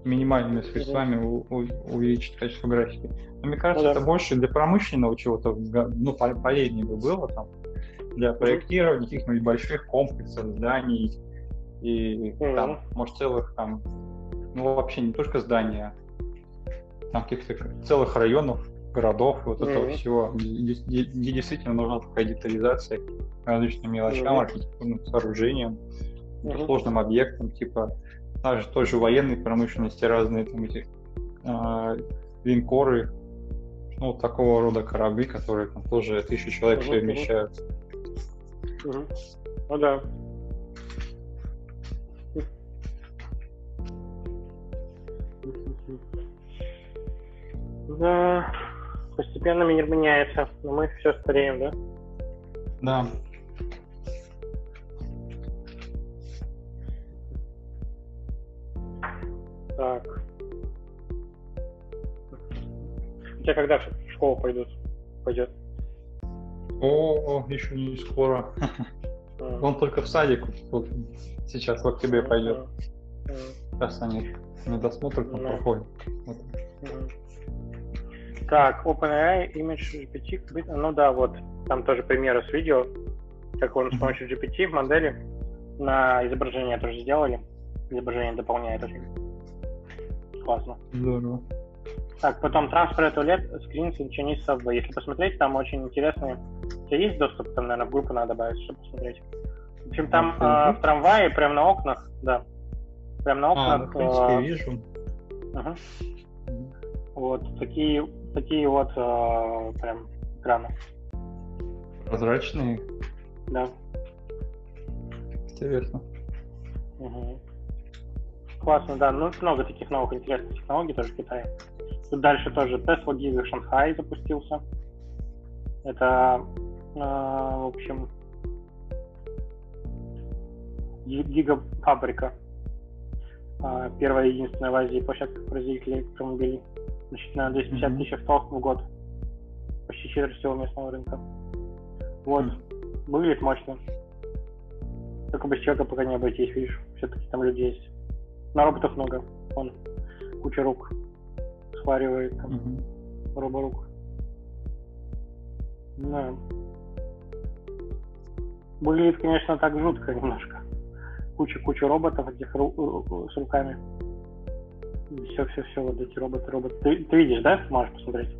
минимальными средствами у, у, увеличить качество графики. Но мне кажется, ну, да. это больше для промышленного чего-то, ну, полезнее бы было там, для проектирования каких-нибудь больших комплексов, зданий и mm-hmm. там, может, целых там, ну, вообще не только здания, там каких-то целых районов, городов, вот mm-hmm. этого всего, где, где, где действительно нужна такая детализация различным мелочам, mm-hmm. архитектурным сооружениям, mm-hmm. сложным объектам, типа даже той же военной промышленности разные там эти э, линкоры, ну, такого рода корабли, которые там тоже тысячу человек uh-huh, вмещают. Uh-huh. Ну да. Да, постепенно мир меняется, но мы все стареем, да? Да. Так. У тебя когда в школу пойдут? Пойдет? О, еще не скоро. А. Он только в садик сейчас в октябре а, пойдет. А, сейчас они на досмотр проходят. Вот. Так, OpenAI, Image GPT, ну да, вот, там тоже примеры с видео, как он с помощью GPT модели на изображение тоже сделали. Изображение дополняет очень классно. Здорово. Так, потом трансфер туалет, скрин Chinese Subway. Если посмотреть, там очень интересные... У тебя есть доступ, там, наверное, в группу надо добавить, чтобы посмотреть. В общем, там э, в трамвае, прямо на окнах, да, прямо на окнах... А, ну, в принципе, э, вижу. Ага. Вот, такие, такие вот э, прям экраны. Прозрачные? Да. Интересно. Угу. Классно, да. Ну, много таких новых интересных технологий тоже в Китае. Тут дальше тоже Tesla Giga Шанхай запустился. Это, э, в общем, гигафабрика. Э, первая и единственная в Азии площадка производителей автомобилей. Значит, на 250 mm-hmm. тысяч автобусов в год. Почти четверть всего местного рынка. Вот. Mm-hmm. Выглядит мощно. Только без человека пока не обойтись, видишь. Все-таки там люди есть. На роботов много. Он куча рук сваривает там. Угу. Роборук. Да. Выглядит, конечно, так жутко немножко. Куча-куча роботов этих ру- ру- с руками. Все-все-все, вот эти роботы, роботы. Ты, ты видишь, да? Можешь посмотреть.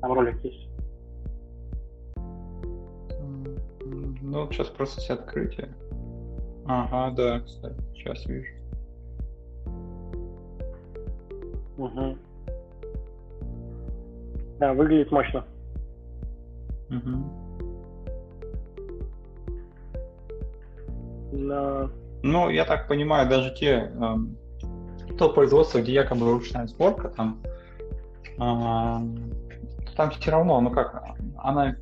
Там ролик есть. Ну, сейчас просто все открытие. Ага, да, кстати, сейчас вижу. Угу. Да, выглядит мощно. Угу. Но... Ну, я так понимаю, даже те, э, то производство, где якобы ручная сборка, там, э, там все равно, ну как, она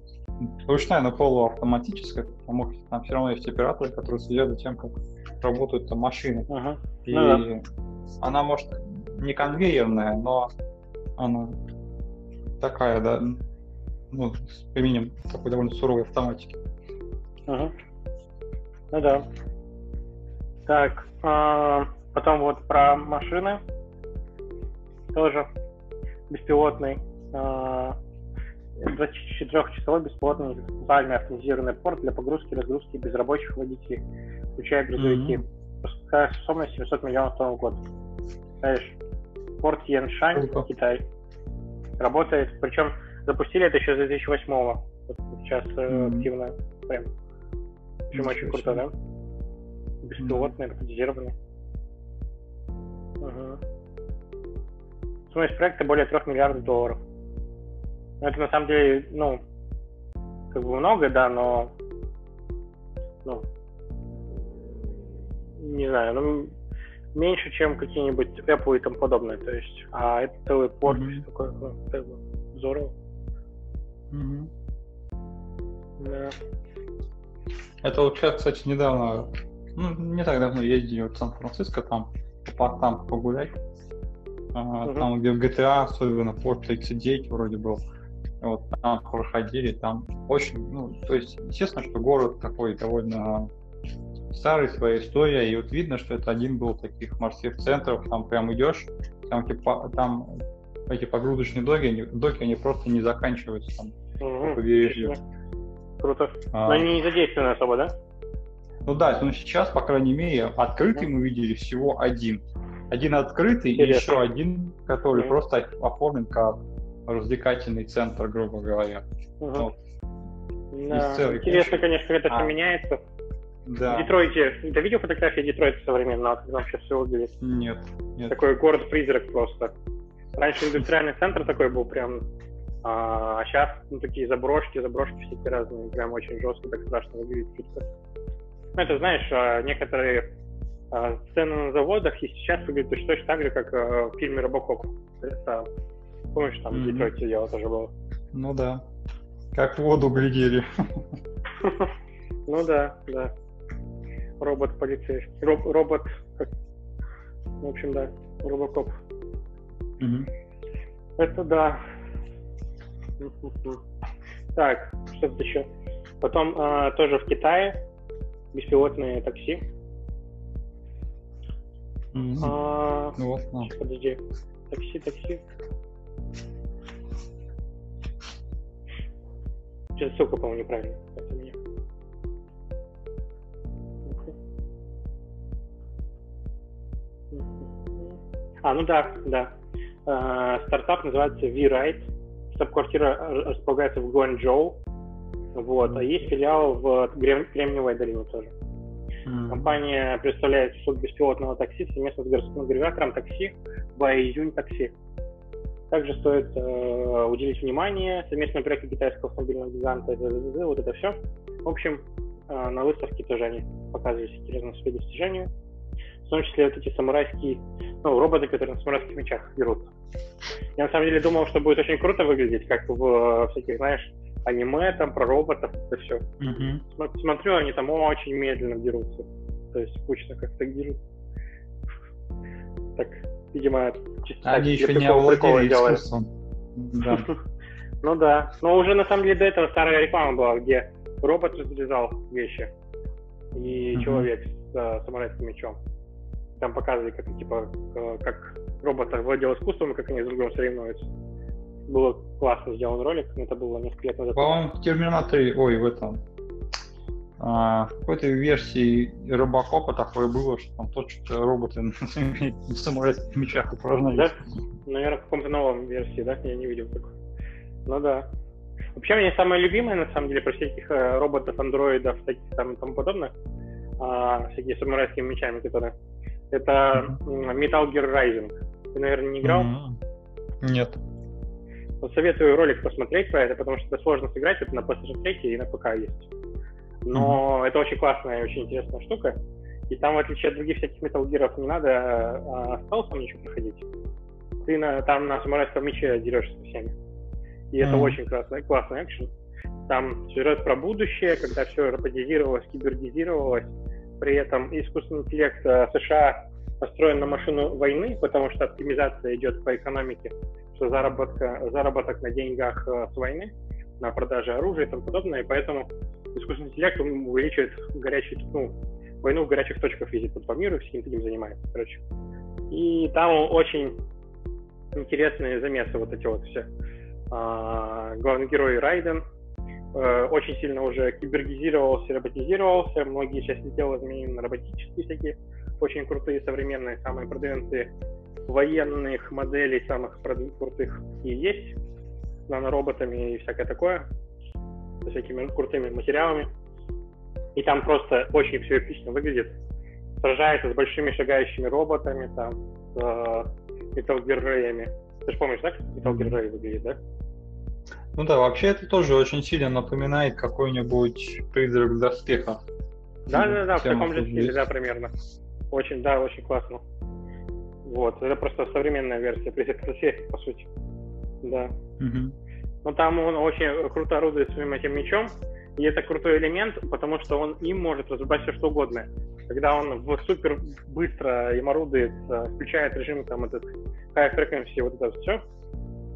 ручная, но полуавтоматическая, потому что там все равно есть операторы, которые следят за тем, как работают там машины. Uh-huh. И ну, да. она может не конвейерная, но она такая, да, ну, с применением такой довольно суровой автоматики. Угу. Ну да. Так, а, потом вот про машины тоже беспилотный. А, 24-часовой бесплатный специальный автоматизированный порт для погрузки и разгрузки безрабочих водителей, включая грузовики. Mm-hmm. Способность 700 миллионов тонн в год. Знаешь, порт Яншань, Круто. Китай. Работает, причем запустили это еще с 2008 -го. Вот сейчас mm-hmm. активно. Прям. Причем очень круто, да? Беспилотный, mm-hmm. автоматизированный. Ага. Стоимость проекта более 3 миллиардов долларов. Ну, это на самом деле, ну, как бы много, да, но ну, не знаю, ну, меньше, чем какие-нибудь Apple и тому подобное. То есть, а это целый порт, mm-hmm. такое, ну, как бы здорово. Mm-hmm. Да. Это вот сейчас, кстати, недавно, ну, не так давно ездил в Сан-Франциско, там по портам погулять. Uh-huh. Там, где в GTA, особенно порт 39 вроде был. Вот там проходили, там очень, ну, то есть, естественно, что город такой довольно старый, своя история, и вот видно, что это один был таких морских центров, там прям идешь, там типа, там эти погрузочные доки, они, доки, они просто не заканчиваются там угу, по побережью. Круто. А, Но они не задействованы особо, да? Ну да, но сейчас, по крайней мере, открытый мы видели всего один. Один открытый Интересно. и еще один, который mm просто оформлен как развлекательный центр, грубо говоря. Угу. Вот. Да. Интересно, кучи. конечно, как это а. все меняется. Да. В Детройте, ты видел фотографии Детройта современного, как там сейчас все выглядит? Нет, нет. Такой город-призрак просто. Раньше индустриальный центр такой был прям, а, а сейчас ну, такие заброшки, заброшки всякие разные, прям очень жестко, так страшно выглядит. Ну, это, знаешь, а, некоторые а, сцены на заводах и сейчас выглядят точно, точно так же, как а, в фильме «Робокоп». Это, помнишь, там mm-hmm. в Детройте дело тоже было? Ну да. Как в воду глядели. Ну да, да. Робот полицейский. Роб, робот, в общем, да, робокоп. Это да. Так, что то еще? Потом э, тоже в Китае беспилотные такси. Mm-hmm. А, ну, вот, ну. Подожди. Такси, такси. Сейчас ссылка, по-моему, неправильно. Это мне. А, ну да, да. Э, стартап называется V-Ride. Штаб-квартира располагается в Гуанчжоу. Вот. А есть филиал в Кремниевой долине тоже. Mm-hmm. Компания представляет услуги беспилотного такси совместно с городским агрегатором такси Байюнь такси. Также стоит э, уделить внимание совместному проекту китайского автомобильного гиганта, вот это все. В общем, э, на выставке тоже они показывали интересные свои достижения в том числе вот эти самурайские, ну, роботы, которые на самурайских мечах берут. Я на самом деле думал, что будет очень круто выглядеть, как в всяких, знаешь, аниме, там, про роботов, это все. Mm-hmm. Смотрю, они там очень медленно дерутся. То есть скучно как-то дерутся. Так, видимо, чисто Они еще не овладели искусством. Да. Ну да. Но уже на самом деле до этого старая реклама была, где робот разрезал вещи и человек с э, самурайским мечом там показывали, как, типа, как роботы владел искусством и как они с другом соревнуются. Было классно сделан ролик, это было несколько лет назад. По-моему, в Терминаторе, ой, в этом, а, в какой-то версии Робокопа такое было, что там тот что роботы на самурайских мечах упражнялись. Да? Наверное, в каком-то новом версии, да? Я не видел такого. Ну да. Вообще, мне самое любимое, на самом деле, про всяких э, роботов, андроидов, всяких там и тому подобное, а, всякие самурайскими мечами, которые это Metal Gear Rising. Ты, наверное, не играл? Нет. Вот советую ролик посмотреть про это, потому что это сложно сыграть, это на PlayStation 3 и на ПК есть. Но mm-hmm. это очень классная и очень интересная штука. И там, в отличие от других всяких Metal Gear, не надо а, стелсом ничего проходить. Ты на, там на самурайском мече дерешься со всеми. И mm-hmm. это очень классный, классный экшен. Там сюжет про будущее, когда все роботизировалось, кибердизировалось, при этом искусственный интеллект э, США построен на машину войны, потому что оптимизация идет по экономике, заработка, заработок на деньгах э, с войны, на продаже оружия и тому подобное, и поэтому искусственный интеллект увеличивает горячие, ну, войну в горячих точках ездит по миру, всем этим занимается, короче. И там очень интересные замесы вот эти вот все. А, главный герой Райден, Э, очень сильно уже кибергизировался, роботизировался. Многие части тела изменены на роботические всякие, очень крутые, современные, самые продвинутые военных моделей самых крутых и есть с нанороботами и всякое такое, со всякими крутыми материалами. И там просто очень все эпично выглядит. Сражается с большими шагающими роботами, там, с э, Metal Gear Ты же помнишь, да, как Metal Gear выглядит, да? Ну да, вообще это тоже очень сильно напоминает какой-нибудь призрак доспеха. Да, да, да, в таком же стиле, да, примерно. Очень, да, очень классно. Вот, это просто современная версия призрак доспеха, по сути. Да. Угу. Но там он очень круто орудует своим этим мечом, и это крутой элемент, потому что он им может разрубать все что угодно. Когда он в супер быстро им орудует, включает режим там этот high frequency, вот это все,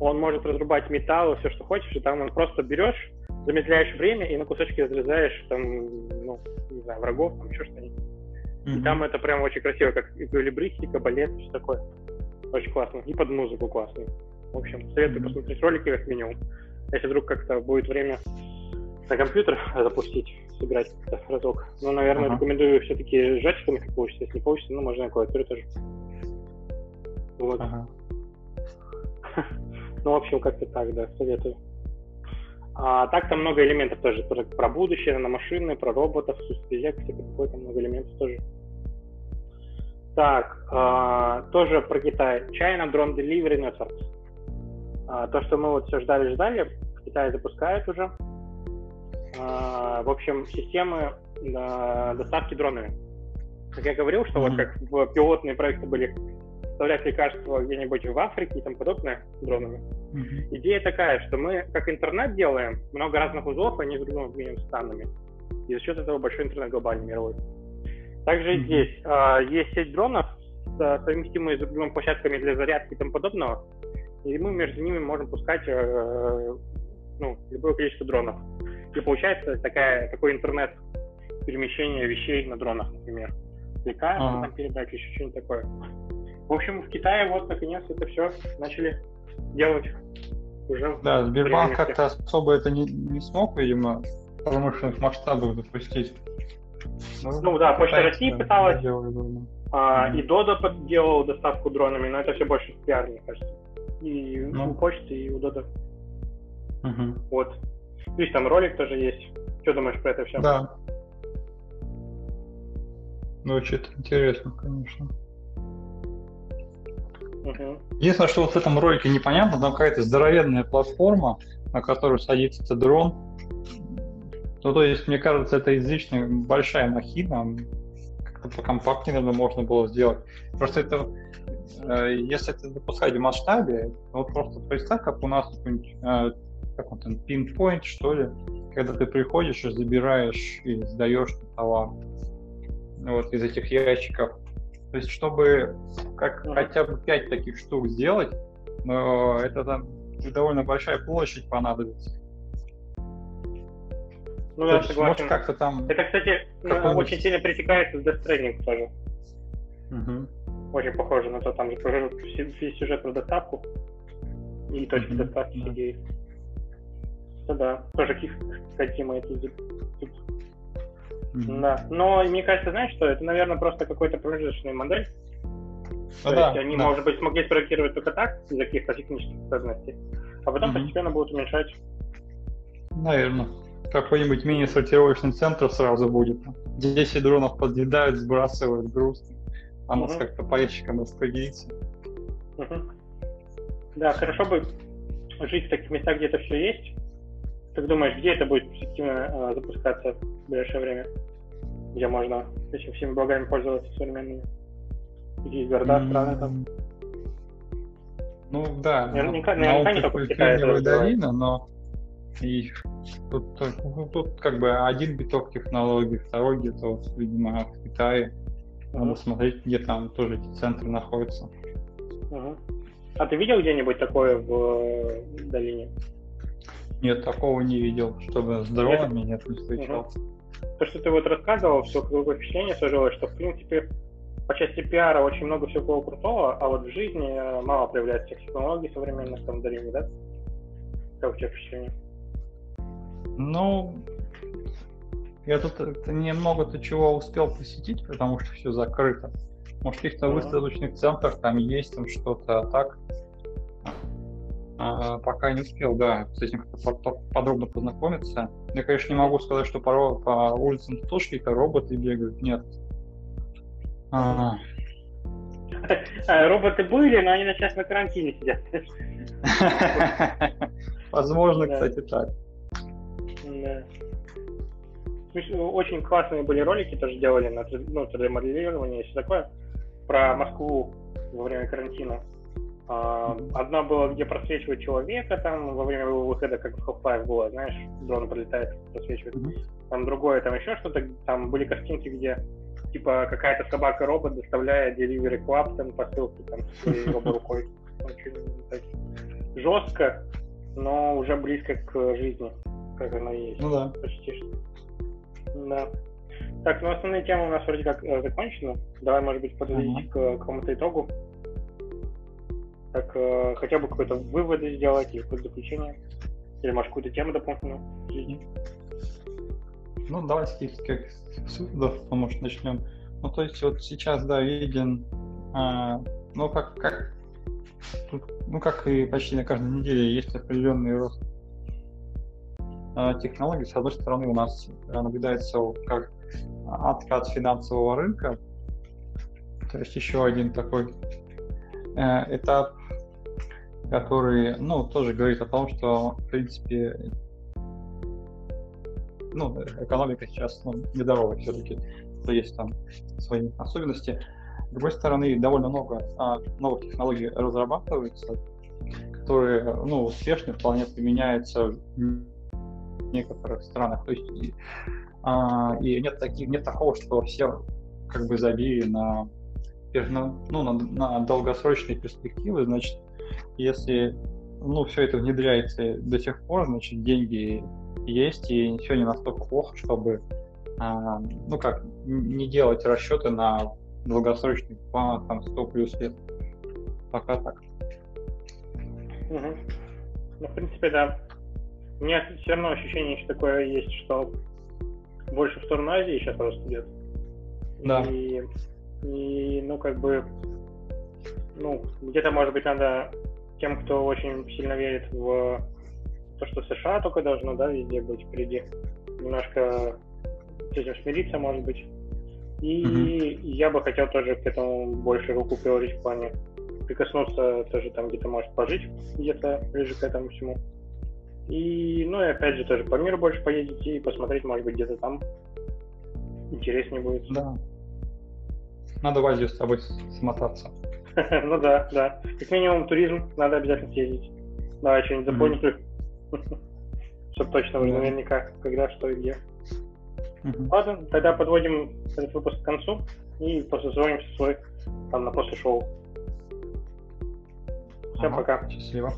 он может разрубать металл, все, что хочешь, и там он просто берешь, замедляешь время и на кусочки разрезаешь там, ну, не знаю, врагов, там еще что-нибудь. Mm-hmm. И там это прям очень красиво, как эквилибристика, балет, все такое. Очень классно. И под музыку классно. В общем, советую mm-hmm. посмотреть ролики как минимум. Если вдруг как-то будет время на компьютер запустить, сыграть разок. Но, наверное, uh-huh. рекомендую все-таки с джойстиками, как получится. Если не получится, ну, можно на клавиатуре тоже. Вот. Uh-huh. ну, в общем, как-то так, да, советую. А так там много элементов тоже про, про будущее, на машины, про роботов, суспезек, такое там много элементов тоже. Так, а, тоже про Китай. China Drone Delivery Networks. А, то, что мы вот все ждали-ждали, в Китае запускают уже. А, в общем, системы а, доставки дронами. Как я говорил, что mm-hmm. вот как в пилотные проекты были доставлять лекарства где-нибудь в Африке и тому подобное дронами. Mm-hmm. Идея такая, что мы как интернет делаем, много разных узлов, они с другими обмениваем странами. И за счет этого большой интернет глобальный, мировой. Также mm-hmm. здесь э, есть сеть дронов, совместимые с другими площадками для зарядки и тому подобного. И мы между ними можем пускать э, ну, любое количество дронов. И получается такая, такой интернет перемещения вещей на дронах, например. Лекарства ага. там передать, еще что-нибудь такое. В общем, в Китае вот наконец это все начали делать уже. Да, Сбербанк как-то особо это не, не смог, видимо, в промышленных масштабах запустить. Ну, ну да, Почта России пыталась, а, mm-hmm. и Дода делал доставку дронами, но это все больше пиар, мне кажется. И ну. у почты, и у Дода. Mm-hmm. Вот. Видишь, там ролик тоже есть. Что думаешь про это все? Да. Ну, это интересно, конечно. Угу. Единственное, что вот в этом ролике непонятно, там какая-то здоровенная платформа, на которую садится дрон. Ну, то есть, мне кажется, это излишне большая махина. Как-то покомпактнее, наверное, можно было сделать. Просто это, э, если это запускать в масштабе, вот просто представь, как у нас э, как он пинпоинт, что ли, когда ты приходишь и забираешь и сдаешь товар вот из этих ящиков. То есть, чтобы как хотя бы пять таких штук сделать, но это там довольно большая площадь понадобится. Ну да, согласен. Может, как-то там... Это, кстати, ну, очень сильно перетекает в Death Stranding тоже. Угу. Очень похоже на то, там же весь сюжет про доставку и точки угу. доставки да. идеи. Ну да, тоже какие мои тут. Mm-hmm. Да. Но мне кажется, знаешь что, это, наверное, просто какой-то промежуточная модель. Ну, То да, есть они, да. может быть, смогли спроектировать только так, из-за каких-то технических особенностей, а потом mm-hmm. постепенно будут уменьшать. Наверное. Какой-нибудь мини-сортировочный центр сразу будет. 10 дронов подъедают, сбрасывают груз, а нас mm-hmm. как-то по ящикам распределится. Mm-hmm. Да, хорошо бы жить в таких местах, где это все есть, как думаешь, где это будет эффективно э, запускаться в ближайшее время? Где можно этим всеми благами пользоваться современными? Какие города, mm-hmm. страны там? Ну да, наверняка, наверняка не только Кремниевая долина, но и тут, тут, тут как бы один биток технологий, второй где-то, вот, видимо, в Китае. Надо mm-hmm. смотреть, где там тоже эти центры находятся. Mm-hmm. А ты видел где-нибудь такое в, в долине? Нет, такого не видел, чтобы с дронами нет, не встречался. Угу. То, что ты вот рассказывал, все какое впечатление сложилось, что, в принципе, по части пиара очень много всего крутого, а вот в жизни э, мало проявляется всех технологий современных там в да? Как у тебя впечатление? Ну, я тут немного-то чего успел посетить, потому что все закрыто. Может, в каких-то uh-huh. выставочных центрах там есть там что-то, а так а, пока не успел, да, с этим подробно познакомиться. Я, конечно, не могу сказать, что по, по улицам тоже какие-то роботы бегают, нет. А... Роботы были, но они сейчас на карантине сидят. Возможно, кстати, так. Очень классные были ролики, тоже делали на 3D-моделирование и все такое, про Москву во время карантина. А, одна была, где просвечивает человека там во время его выхода, как в Half-Life было, знаешь, дрон пролетает, просвечивает. Там другое, там еще что-то, там были картинки, где типа какая-то собака-робот доставляет Delivery Club там посылки там своей рукой. жестко, но уже близко к жизни, как она есть. Ну да. Почти что. Да. Так, ну основные темы у нас вроде как э, закончены. Давай, может быть, подводить к какому-то итогу. Так, э, хотя бы какой-то выводы сделать или какое-то заключение. Или, может, какую-то тему дополнительную Ну, давайте как с выводов, может, начнем. Ну, то есть вот сейчас, да, виден, а, ну, как, как, ну, как и почти на каждой неделе есть определенный рост а, технологий. С одной стороны, у нас наблюдается как откат финансового рынка, то есть еще один такой э, этап, который, ну, тоже говорит о том, что, в принципе, ну, экономика сейчас ну, нездоровая все-таки, то есть там свои особенности. С другой стороны, довольно много а, новых технологий разрабатывается, которые, ну, успешно вполне применяются в некоторых странах. То есть а, и нет, таких, нет такого, что все как бы забили на, ну, на, на долгосрочные перспективы, значит, если ну, все это внедряется до сих пор, значит, деньги есть, и все не настолько плохо, чтобы а, ну как, не делать расчеты на долгосрочный план там 100 плюс лет. Пока так. Угу. Ну, в принципе, да. У меня все равно ощущение что такое есть, что больше в сторону Азии сейчас рост идет. Да. И, и, ну, как бы, ну, где-то, может быть, надо тем, кто очень сильно верит в то, что США только должно, да, везде быть впереди, немножко с этим смириться, может быть. И mm-hmm. я бы хотел тоже к этому больше руку приложить в плане прикоснуться тоже там где-то, может, пожить где-то ближе к этому всему. И, ну и опять же, тоже по миру больше поедете и посмотреть, может быть, где-то там интереснее будет. Да. Надо в Азию с тобой смотаться. Ну да, да. Как минимум туризм надо обязательно съездить. Давай что-нибудь запомним. Чтобы точно уже наверняка, когда, что и где. Ладно, тогда подводим этот выпуск к концу и посозвонимся свой там на после шоу. Всем пока. Счастливо.